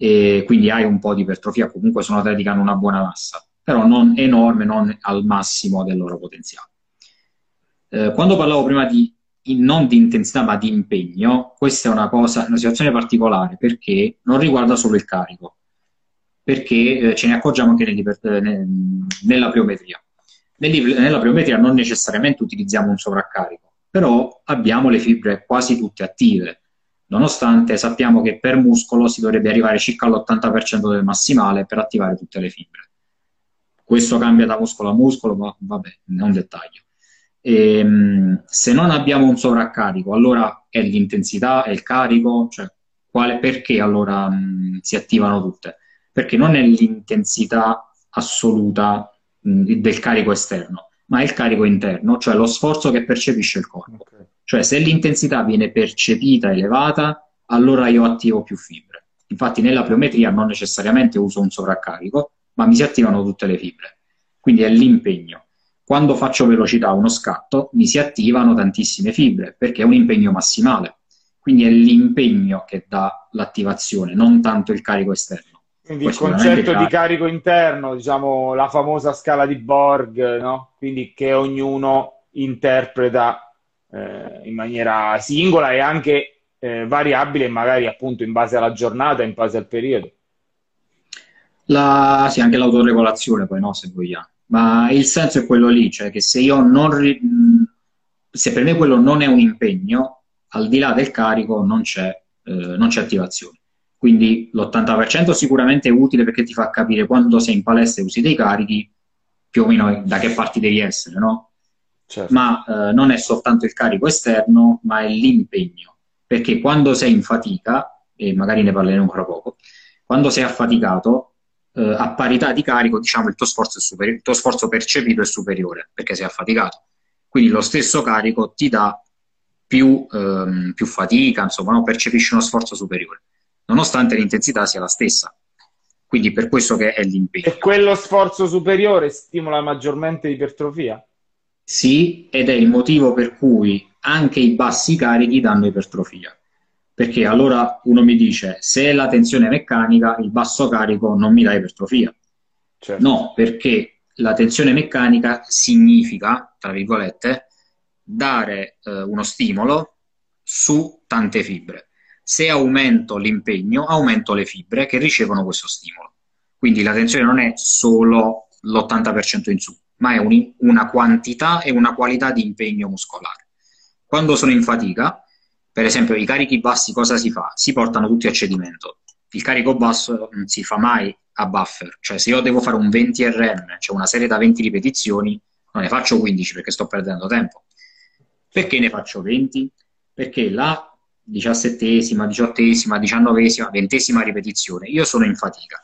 e quindi hai un po' di ipertrofia, comunque sono atleti che hanno una buona massa, però non enorme, non al massimo del loro potenziale. Eh, quando parlavo prima di non di intensità ma di impegno, questa è una cosa, una situazione particolare perché non riguarda solo il carico, perché eh, ce ne accorgiamo anche nella pliometria. Nella pliometria non necessariamente utilizziamo un sovraccarico, però abbiamo le fibre quasi tutte attive, nonostante sappiamo che per muscolo si dovrebbe arrivare circa all'80% del massimale per attivare tutte le fibre. Questo cambia da muscolo a muscolo, ma vabbè, non dettaglio. E, ehm, se non abbiamo un sovraccarico, allora è l'intensità, è il carico, cioè quale, perché allora mh, si attivano tutte? Perché non è l'intensità assoluta mh, del carico esterno, ma è il carico interno, cioè lo sforzo che percepisce il corpo. Okay. Cioè se l'intensità viene percepita elevata, allora io attivo più fibre. Infatti nella pliometria non necessariamente uso un sovraccarico, ma mi si attivano tutte le fibre. Quindi è l'impegno. Quando faccio velocità uno scatto, mi si attivano tantissime fibre, perché è un impegno massimale. Quindi è l'impegno che dà l'attivazione, non tanto il carico esterno. Quindi Poi il concetto di carico interno, diciamo la famosa scala di Borg, no? Quindi che ognuno interpreta eh, in maniera singola e anche eh, variabile, magari appunto in base alla giornata, in base al periodo. La, sì, anche l'autoregolazione poi, no, se vogliamo. Ma il senso è quello lì, cioè che se io non... Se per me quello non è un impegno, al di là del carico non c'è, eh, non c'è attivazione. Quindi l'80% sicuramente è utile perché ti fa capire quando sei in palestra e usi dei carichi, più o meno da che parti devi essere, no? Certo. ma eh, non è soltanto il carico esterno, ma è l'impegno. Perché quando sei in fatica, e magari ne parleremo fra poco, quando sei affaticato, eh, a parità di carico, diciamo, il tuo sforzo, superi- il tuo sforzo percepito è superiore, perché sei affaticato. Quindi lo stesso carico ti dà più, ehm, più fatica, insomma, no? percepisci uno sforzo superiore, nonostante l'intensità sia la stessa. Quindi per questo che è l'impegno. E quello sforzo superiore stimola maggiormente l'ipertrofia? Sì, ed è il motivo per cui anche i bassi carichi danno ipertrofia. Perché allora uno mi dice, se la tensione meccanica, il basso carico non mi dà ipertrofia. Certo. No, perché la tensione meccanica significa, tra virgolette, dare eh, uno stimolo su tante fibre. Se aumento l'impegno, aumento le fibre che ricevono questo stimolo. Quindi la tensione non è solo l'80% in su, ma è un, una quantità e una qualità di impegno muscolare. Quando sono in fatica, per esempio i carichi bassi cosa si fa? Si portano tutti a cedimento. Il carico basso non si fa mai a buffer, cioè se io devo fare un 20 RM, cioè una serie da 20 ripetizioni, non ne faccio 15 perché sto perdendo tempo. Perché ne faccio 20? Perché la diciassettesima, diciottesima, diciannovesima, ventesima ripetizione, io sono in fatica.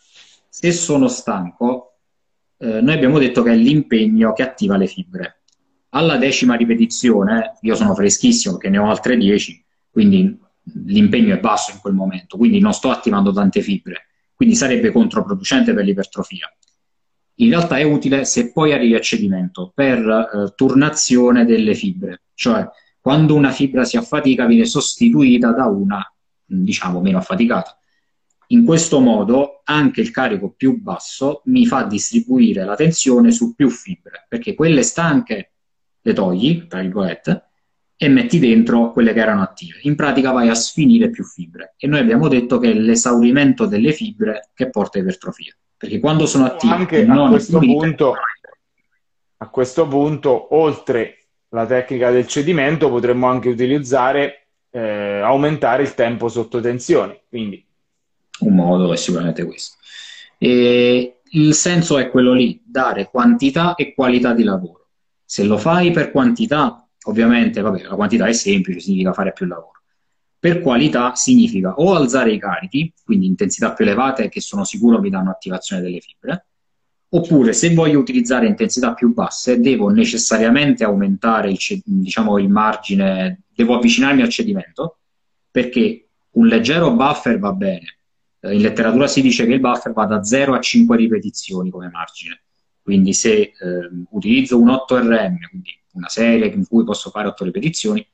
Se sono stanco, eh, noi abbiamo detto che è l'impegno che attiva le fibre. Alla decima ripetizione, io sono freschissimo perché ne ho altre 10, quindi l'impegno è basso in quel momento, quindi non sto attivando tante fibre, quindi sarebbe controproducente per l'ipertrofia. In realtà è utile se poi arrivi a cedimento per eh, turnazione delle fibre, cioè quando una fibra si affatica viene sostituita da una, diciamo, meno affaticata. In questo modo anche il carico più basso mi fa distribuire la tensione su più fibre, perché quelle stanche le togli, tra virgolette, e metti dentro quelle che erano attive. In pratica vai a sfinire più fibre e noi abbiamo detto che è l'esaurimento delle fibre che porta a ipertrofia, perché quando sono attive anche a questo, punto, a questo punto, oltre la tecnica del cedimento, potremmo anche utilizzare eh, aumentare il tempo sotto tensione. Quindi. Un modo è sicuramente questo. E il senso è quello lì, dare quantità e qualità di lavoro. Se lo fai per quantità, Ovviamente, vabbè, la quantità è semplice, significa fare più lavoro. Per qualità significa o alzare i carichi, quindi intensità più elevate che sono sicuro mi danno attivazione delle fibre, oppure se voglio utilizzare intensità più basse devo necessariamente aumentare il, diciamo, il margine, devo avvicinarmi al cedimento, perché un leggero buffer va bene. In letteratura si dice che il buffer va da 0 a 5 ripetizioni come margine. Quindi se eh, utilizzo un 8RM, quindi una serie in cui posso fare otto ripetizioni,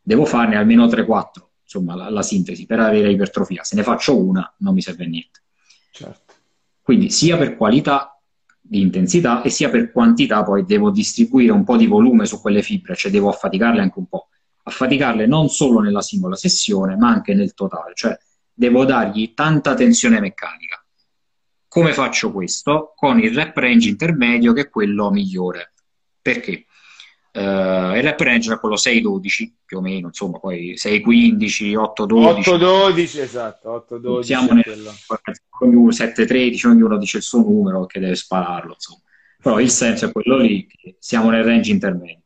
devo farne almeno 3-4, insomma, la, la, sintesi per avere ipertrofia. Se ne faccio una, non mi serve a niente. Certo. Quindi sia per qualità di intensità e sia per quantità poi devo distribuire un po' di volume su quelle fibre, cioè devo affaticarle anche un po'. Affaticarle non solo nella singola sessione, ma anche nel totale, cioè devo dargli tanta tensione meccanica. Come faccio questo? Con il rep range intermedio che è quello migliore. Perché? Uh, il rep range era quello 6-12 più o meno, insomma, poi 6-15, 8-12. 8-12, esatto, 8-12. Siamo nel 7-13, ognuno dice il suo numero che deve spararlo, insomma. Però il senso è quello lì, che siamo nel range intermedio.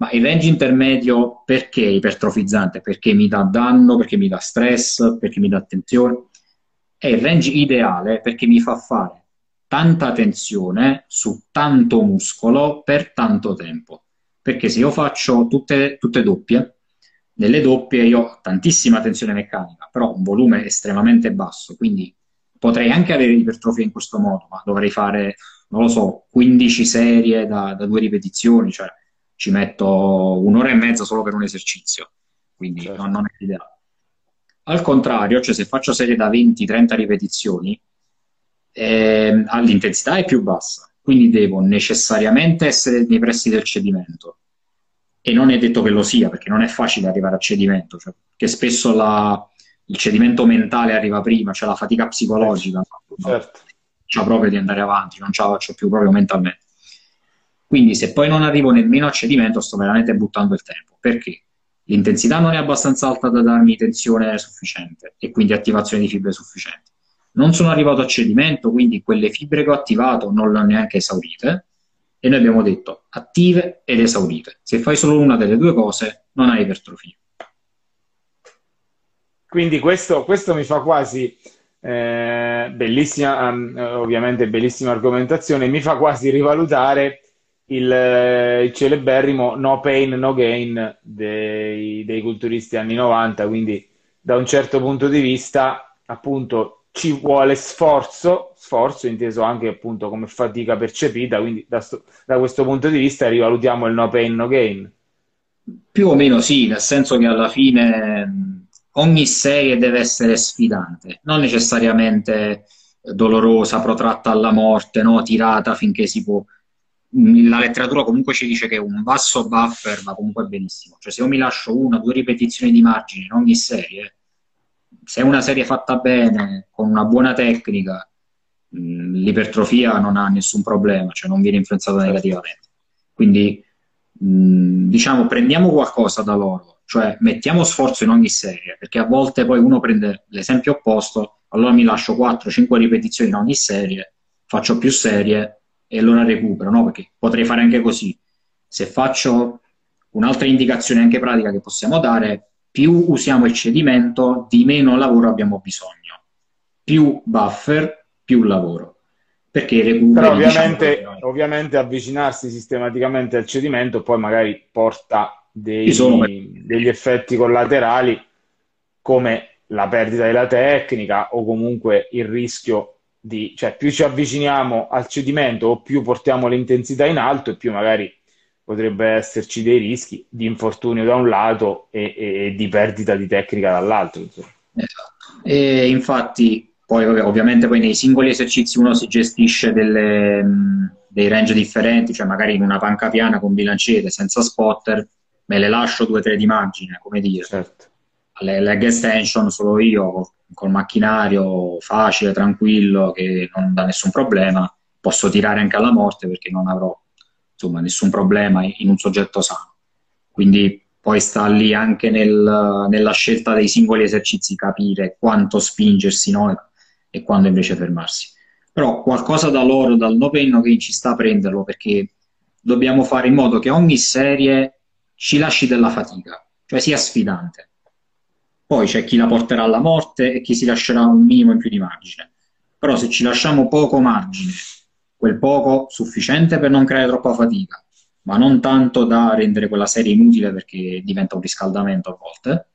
Ma il range intermedio perché ipertrofizzante? Perché mi dà danno, perché mi dà stress, perché mi dà tensione. È il range ideale perché mi fa fare tanta tensione su tanto muscolo per tanto tempo perché se io faccio tutte, tutte doppie, nelle doppie io ho tantissima tensione meccanica, però un volume estremamente basso, quindi potrei anche avere ipertrofia in questo modo, ma dovrei fare, non lo so, 15 serie da, da due ripetizioni, cioè ci metto un'ora e mezza solo per un esercizio, quindi certo. non, non è l'ideale. Al contrario, cioè se faccio serie da 20-30 ripetizioni, eh, l'intensità è più bassa, quindi devo necessariamente essere nei pressi del cedimento. E non è detto che lo sia, perché non è facile arrivare al cedimento, cioè, che spesso la, il cedimento mentale arriva prima, cioè la fatica psicologica, certo. c'ha proprio di andare avanti, non ce la faccio più proprio mentalmente. Quindi se poi non arrivo nemmeno al cedimento sto veramente buttando il tempo. Perché? L'intensità non è abbastanza alta da darmi tensione sufficiente e quindi attivazione di fibre sufficienti non sono arrivato a cedimento, quindi quelle fibre che ho attivato non le ho neanche esaurite. E noi abbiamo detto attive ed esaurite. Se fai solo una delle due cose, non hai ipertrofia. Quindi questo, questo mi fa quasi, eh, bellissima, um, ovviamente bellissima argomentazione, mi fa quasi rivalutare il, il celeberrimo no pain, no gain dei, dei culturisti anni 90, quindi da un certo punto di vista, appunto, ci vuole sforzo, sforzo inteso anche appunto come fatica percepita, quindi da, sto, da questo punto di vista rivalutiamo il no pain, no gain. Più o meno sì, nel senso che alla fine ogni serie deve essere sfidante, non necessariamente dolorosa, protratta alla morte, no? tirata finché si può. La letteratura comunque ci dice che un basso buffer va comunque benissimo. Cioè, se io mi lascio una o due ripetizioni di margine in ogni serie, se è una serie fatta bene, con una buona tecnica, l'ipertrofia non ha nessun problema, cioè non viene influenzata certo. negativamente. Quindi, diciamo, prendiamo qualcosa da loro, cioè mettiamo sforzo in ogni serie, perché a volte poi uno prende l'esempio opposto, allora mi lascio 4-5 ripetizioni in ogni serie, faccio più serie e allora recupero, no? Perché potrei fare anche così. Se faccio un'altra indicazione anche pratica che possiamo dare, più usiamo il cedimento, di meno lavoro abbiamo bisogno. Più buffer, più lavoro. Perché recupero... Però ovviamente, diciamo, ovviamente avvicinarsi sistematicamente al cedimento poi magari porta dei, degli effetti collaterali come la perdita della tecnica o comunque il rischio di, cioè più ci avviciniamo al cedimento o più portiamo l'intensità in alto e più magari potrebbe esserci dei rischi di infortunio da un lato e, e di perdita di tecnica dall'altro. Esatto. E infatti poi ovviamente poi nei singoli esercizi uno si gestisce delle, dei range differenti, cioè magari in una panca piana con bilanciere senza spotter me le lascio due o tre di margine, come dire. Certo. Le leg extension solo io, col macchinario facile, tranquillo, che non dà nessun problema, posso tirare anche alla morte perché non avrò insomma, nessun problema in un soggetto sano. Quindi poi sta lì anche nel, nella scelta dei singoli esercizi capire quanto spingersi no? e quando invece fermarsi. Però qualcosa da loro, dal no pain no gain ci sta a prenderlo perché dobbiamo fare in modo che ogni serie ci lasci della fatica, cioè sia sfidante. Poi c'è chi la porterà alla morte e chi si lascerà un minimo in più di margine. Però se ci lasciamo poco margine, quel poco sufficiente per non creare troppa fatica, ma non tanto da rendere quella serie inutile perché diventa un riscaldamento a volte,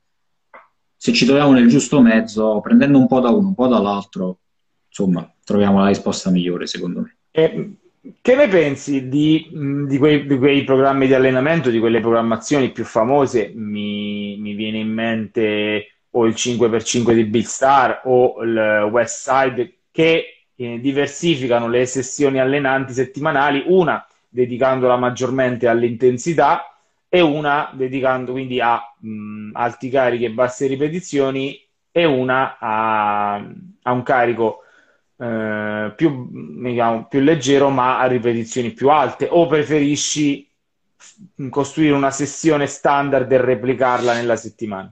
se ci troviamo nel giusto mezzo, prendendo un po' da uno, un po' dall'altro, insomma, troviamo la risposta migliore secondo me. E che ne pensi di, di, quei, di, quei, programmi di allenamento, di quelle programmazioni più famose? Mi, mi viene in mente o il 5x5 di Big Star o il West Side che eh, diversificano le sessioni allenanti settimanali, una dedicandola maggiormente all'intensità e una dedicando quindi a mh, alti carichi e basse ripetizioni e una a, a un carico eh, più, diciamo, più leggero ma a ripetizioni più alte o preferisci costruire una sessione standard e replicarla nella settimana?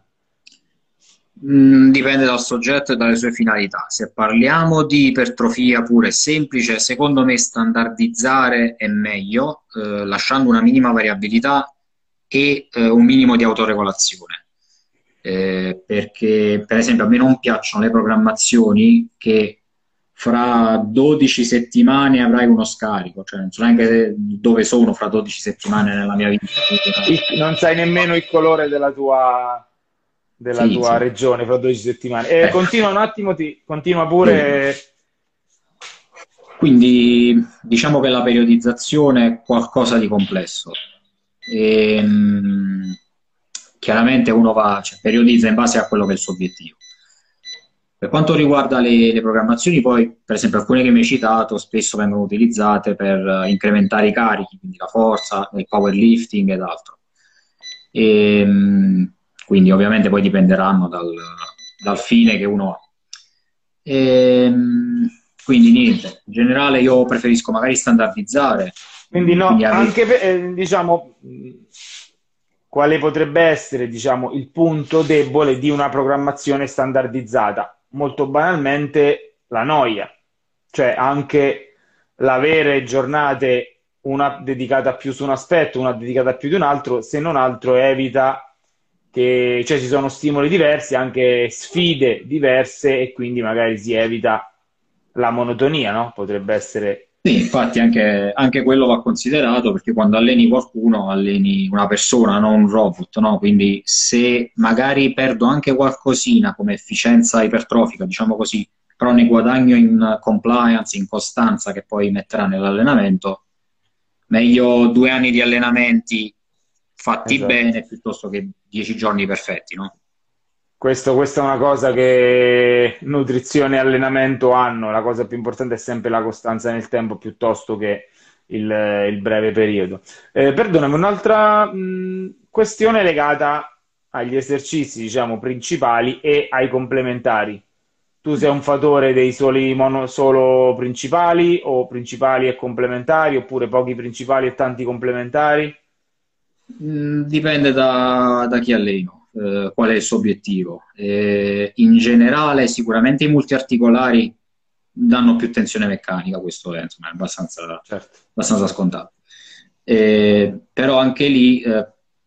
Mm, dipende dal soggetto e dalle sue finalità. Se parliamo di ipertrofia pure semplice, secondo me standardizzare è meglio, eh, lasciando una minima variabilità e eh, un minimo di autoregolazione. Eh, perché, per esempio, a me non piacciono le programmazioni che fra 12 settimane avrai uno scarico, cioè non so neanche dove sono fra 12 settimane nella mia vita. Non sai nemmeno il colore della tua, della sì, tua sì. regione fra 12 settimane. Eh, eh. Continua un attimo, ti, continua pure. Quindi diciamo che la periodizzazione è qualcosa di complesso. E, ehm, chiaramente uno va, cioè, periodizza in base a quello che è il suo obiettivo. Per quanto riguarda le, le, programmazioni, poi, per esempio, alcune che mi hai citato spesso vengono utilizzate per incrementare i carichi, quindi la forza, il powerlifting ed altro. E, ehm, quindi, ovviamente, poi dipenderanno dal, dal fine che uno ha. E, ehm, quindi, niente, in generale, io preferisco magari standardizzare. Quindi, no, quindi anche per, eh, diciamo quale potrebbe essere diciamo, il punto debole di una programmazione standardizzata? Molto banalmente la noia, cioè anche l'avere giornate una dedicata più su un aspetto, una dedicata più di un altro, se non altro evita che cioè, ci sono stimoli diversi, anche sfide diverse e quindi magari si evita la monotonia, no? Potrebbe essere Sì, infatti anche, anche, quello va considerato perché quando alleni qualcuno alleni una persona, non un robot, no? Quindi se magari perdo anche qualcosina come efficienza ipertrofica, diciamo così, però ne guadagno in compliance, in costanza che poi metterà nell'allenamento, meglio due anni di allenamenti fatti esatto. bene piuttosto che dieci giorni perfetti, no? Questo, questa è una cosa che nutrizione e allenamento hanno, la cosa più importante è sempre la costanza nel tempo piuttosto che il, il breve periodo. Eh, perdonami, un'altra mh, questione legata agli esercizi, diciamo, principali e ai complementari. Tu sei un fattore dei soli mono, solo principali o principali e complementari oppure pochi principali e tanti complementari? Mm, dipende da, da chi alleno eh, qual è il suo obiettivo. Eh, in generale, sicuramente i multiarticolari danno più tensione meccanica, questo è, insomma, è abbastanza, certo. abbastanza scontato. Eh, però anche lì, eh,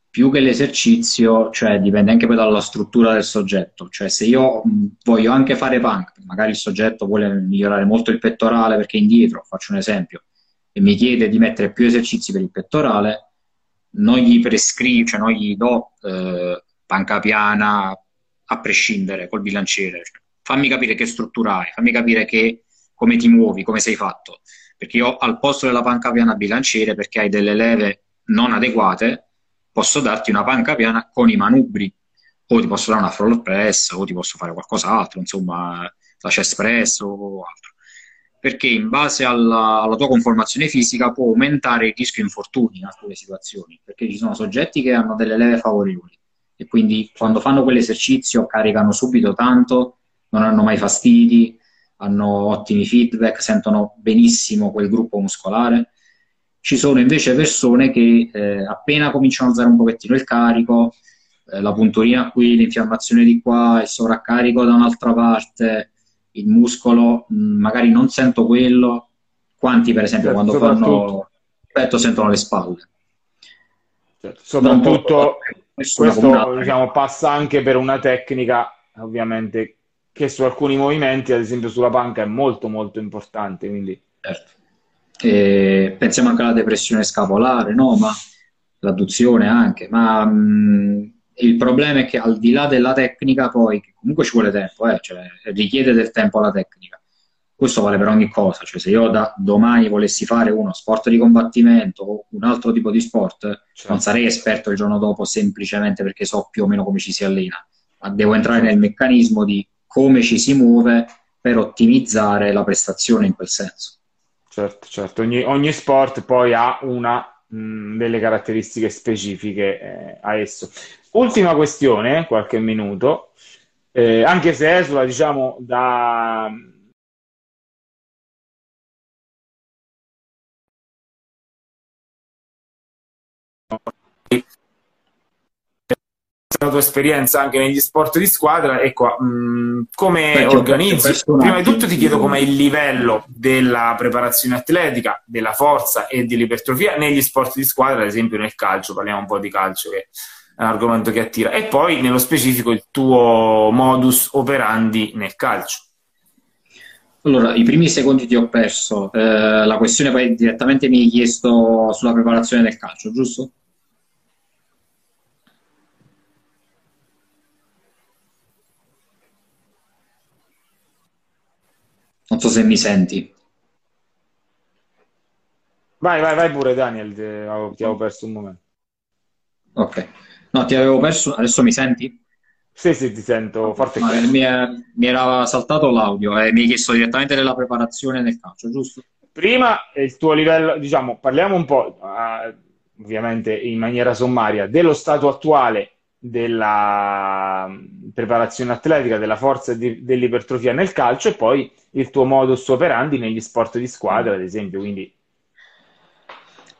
più che l'esercizio, cioè dipende anche poi dalla struttura del soggetto. Cioè, se io voglio anche fare punk, magari il soggetto vuole migliorare molto il pettorale perché è indietro, faccio un esempio, e mi chiede di mettere più esercizi per il pettorale, non gli prescrivo, cioè non gli do eh, panca piana, a prescindere col bilanciere. Fammi capire che struttura hai, fammi capire che, come ti muovi, come sei fatto. Perché io al posto della panca piana bilanciere, perché hai delle leve non adeguate, posso darti una panca piana con i manubri. O ti posso dare una floor press, o ti posso fare qualcos'altro, insomma, la chest press o altro. Perché in base alla, alla tua conformazione fisica può aumentare il rischio infortuni in alcune situazioni. Perché ci sono soggetti che hanno delle leve favorevoli e quindi quando fanno quell'esercizio caricano subito tanto, non hanno mai fastidi, hanno ottimi feedback, sentono benissimo quel gruppo muscolare. Ci sono invece persone che eh, appena cominciano a alzare un pochettino il carico, eh, la punturina qui, l'infiammazione di qua, il sovraccarico da un'altra parte, il muscolo, mh, mm, magari non sento quello. Quanti, per esempio, certo, quando fanno petto sentono le spalle. Certo, soprattutto questo diciamo, passa anche per una tecnica, ovviamente, che su alcuni movimenti, ad esempio sulla panca, è molto molto importante. Quindi... Certo. E pensiamo anche alla depressione scapolare, no? Ma l'adduzione anche, ma mh, il problema è che al di là della tecnica, poi comunque ci vuole tempo, eh? cioè, richiede del tempo la tecnica questo vale per ogni cosa, cioè se io da domani volessi fare uno sport di combattimento o un altro tipo di sport, certo. non sarei esperto il giorno dopo semplicemente perché so più o meno come ci si allena, ma devo entrare nel meccanismo di come ci si muove per ottimizzare la prestazione in quel senso. Certo, certo, ogni, ogni sport poi ha una mh, delle caratteristiche specifiche eh, a esso. Ultima questione, qualche minuto, eh, anche se esula diciamo da la tua esperienza anche negli sport di squadra, ecco, mh, come Beh, organizzi? Prima di tutto ti chiedo com'è il livello della preparazione atletica, della forza e dell'ipertrofia negli sport di squadra, ad esempio nel calcio, parliamo un po' di calcio che è un argomento che attira, e poi nello specifico il tuo modus operandi nel calcio. Allora, i primi secondi ti ho perso. Eh, la questione poi direttamente mi hai chiesto sulla preparazione del calcio, giusto? Non so se mi senti. Vai, vai, vai pure Daniel, ti avevo, ti avevo perso un momento. Ok. No, ti avevo perso, adesso mi senti? Sì, sì, ti sento forte. No, mi, è, mi, era saltato l'audio e mi hai chiesto direttamente della preparazione del calcio, giusto? Prima il tuo livello, diciamo, parliamo un po', uh, ovviamente in maniera sommaria, dello stato attuale della mm, preparazione atletica, della forza e dell'ipertrofia nel calcio e poi il tuo modus operandi negli sport di squadra, ad esempio. Quindi...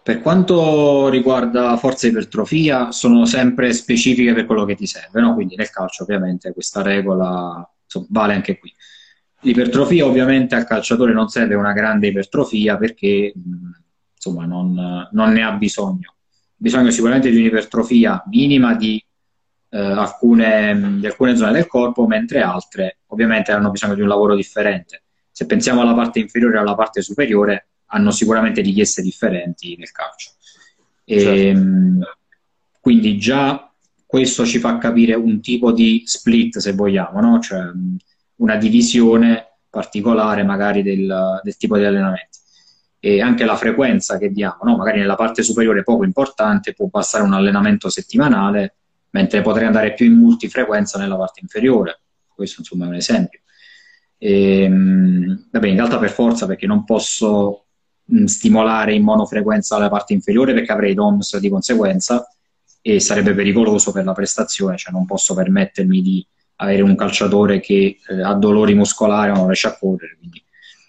Per quanto riguarda forza e ipertrofia, sono sempre specifiche per quello che ti serve, no? quindi nel calcio ovviamente questa regola vale anche qui. L'ipertrofia ovviamente al calciatore non serve una grande ipertrofia perché mm, insomma, non, non ne ha bisogno. Bisogna sicuramente di un'ipertrofia minima di eh, alcune, di alcune zone del corpo, mentre altre ovviamente hanno bisogno di un lavoro differente. Se pensiamo alla parte inferiore e alla parte superiore, hanno sicuramente richieste differenti nel calcio. E, certo. Quindi già questo ci fa capire un tipo di split, se vogliamo, no? cioè una divisione particolare magari del, del, tipo di allenamenti. E anche la frequenza che diamo, no? magari nella parte superiore poco importante può bastare un allenamento settimanale, mentre potrei andare più in multifrequenza nella parte inferiore. Questo insomma è un esempio. E, ehm, vabbè, in realtà per forza perché non posso mh, stimolare in monofrequenza la parte inferiore perché avrei DOMS di conseguenza e sarebbe pericoloso per la prestazione, cioè non posso permettermi di avere un calciatore che eh, ha dolori muscolari o non riesce a correre, quindi,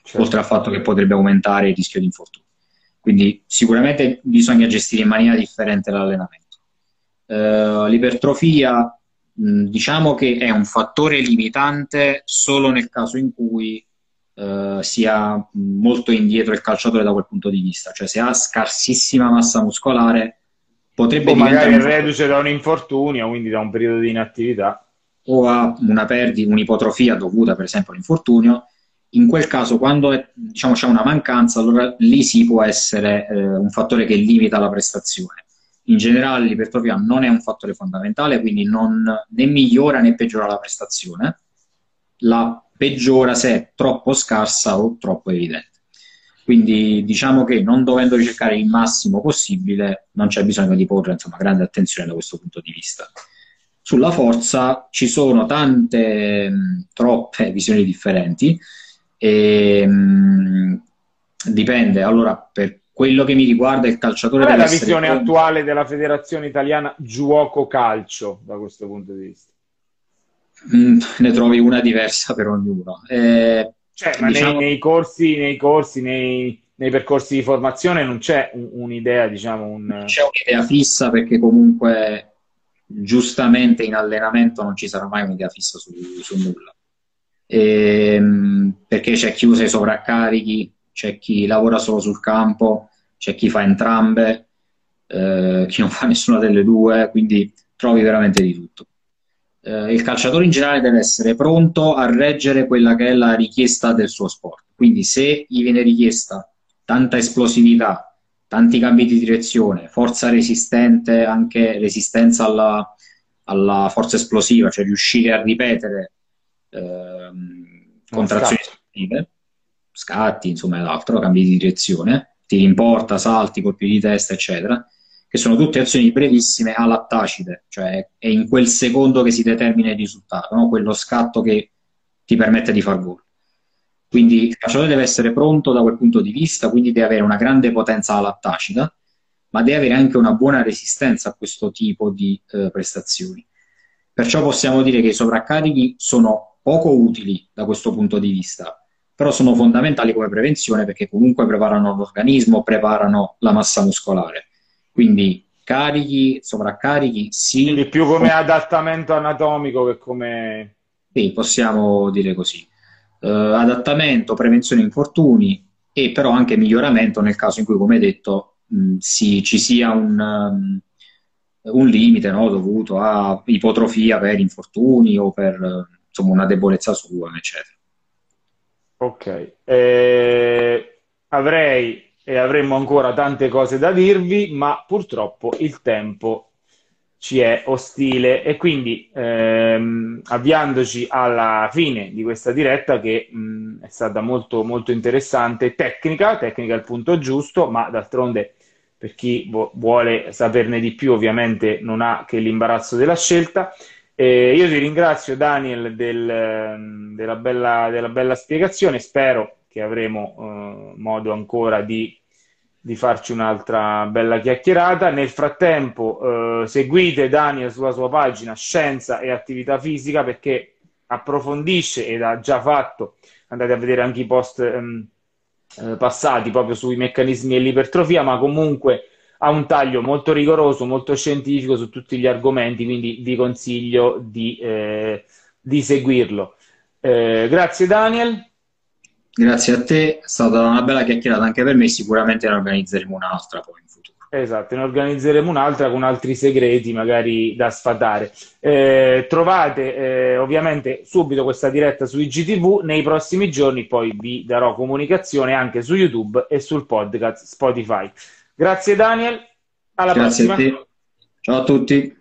certo. oltre al fatto che potrebbe aumentare il rischio di infortunio. Quindi sicuramente bisogna gestire in maniera differente l'allenamento. Uh, l'ipertrofia diciamo che è un fattore limitante solo nel caso in cui uh, sia molto indietro il calciatore da quel punto di vista, cioè se ha scarsissima massa muscolare potrebbe o magari è reduce da un infortunio, quindi da un periodo di inattività. O ha una perdita, un'ipotrofia dovuta per esempio all'infortunio, in quel caso quando è, diciamo, c'è una mancanza, allora lì si può essere eh, un fattore che limita la prestazione. In generale l'ipertrofia non è un fattore fondamentale, quindi non, né migliora né peggiora la prestazione, la peggiora se è troppo scarsa o troppo evidente. Quindi diciamo che non dovendo ricercare il massimo possibile, non c'è bisogno di porre insomma, grande attenzione da questo punto di vista. Sulla forza ci sono tante, mh, troppe visioni differenti e mh, dipende. Allora, per quello che mi riguarda, il calciatore Qual è la visione attuale della Federazione Italiana Giuoco Calcio da questo punto di vista? Mm, ne trovi una diversa per ognuno. Eh, cioè, ma diciamo... nei, nei, corsi, nei, corsi nei, nei, percorsi di formazione non c'è un, un'idea, diciamo, un... C'è un'idea fissa perché comunque giustamente in allenamento non ci sarà mai un'idea fissa su, su nulla. E, ehm, perché c'è chi usa i sovraccarichi, c'è chi lavora solo sul campo, c'è chi fa entrambe, eh, chi non fa nessuna delle due, quindi trovi veramente di tutto. Eh, il calciatore in generale deve essere pronto a reggere quella che è la richiesta del suo sport. Quindi se gli viene richiesta tanta esplosività, tanti cambi di direzione, forza resistente, anche resistenza alla, alla forza esplosiva, cioè riuscire a ripetere ehm, contrazioni esplosive, scatti, insomma, ed altro, cambi di direzione, tiri in porta, salti, colpi di testa, eccetera, che sono tutte azioni brevissime a lattacide, cioè è in quel secondo che si determina il risultato, no? quello scatto che ti permette di far gol. Quindi il calciatore deve essere pronto da quel punto di vista, quindi deve avere una grande potenza alla tacita, ma deve avere anche una buona resistenza a questo tipo di eh, prestazioni. Perciò possiamo dire che i sovraccarichi sono poco utili da questo punto di vista, però sono fondamentali come prevenzione perché comunque preparano l'organismo, preparano la massa muscolare. Quindi carichi, sovraccarichi, sì. Quindi più come adattamento anatomico che come... Sì, possiamo dire così eh, adattamento, prevenzione infortuni e però anche miglioramento nel caso in cui, come detto, mh, si, ci sia un, um, un limite no, dovuto a ipotrofia per infortuni o per insomma, una debolezza sua, eccetera. Ok, eh, avrei e avremmo ancora tante cose da dirvi, ma purtroppo il tempo ci è ostile e quindi ehm, avviandoci alla fine di questa diretta che mh, è stata molto, molto interessante, tecnica, tecnica al punto giusto, ma d'altronde per chi vuole saperne di più ovviamente non ha che l'imbarazzo della scelta. Eh, io ti ringrazio Daniel del, della, bella, della, bella, spiegazione, spero che avremo eh, modo ancora di di farci un'altra bella chiacchierata. Nel frattempo, eh, seguite Daniel sulla sua pagina Scienza e Attività Fisica perché approfondisce ed ha già fatto, andate a vedere anche i post ehm, eh, passati proprio sui meccanismi dell'ipertrofia, ma comunque ha un taglio molto rigoroso, molto scientifico su tutti gli argomenti, quindi vi consiglio di, eh, di seguirlo. Eh, grazie Daniel. Grazie a te, è stata una bella chiacchierata anche per me, sicuramente ne organizzeremo un'altra poi in futuro. Esatto, ne organizzeremo un'altra con altri segreti magari da sfatare. Eh, trovate eh, ovviamente subito questa diretta su IGTV, nei prossimi giorni poi vi darò comunicazione anche su YouTube e sul podcast Spotify. Grazie Daniel, alla Grazie prossima. A te. Ciao a tutti.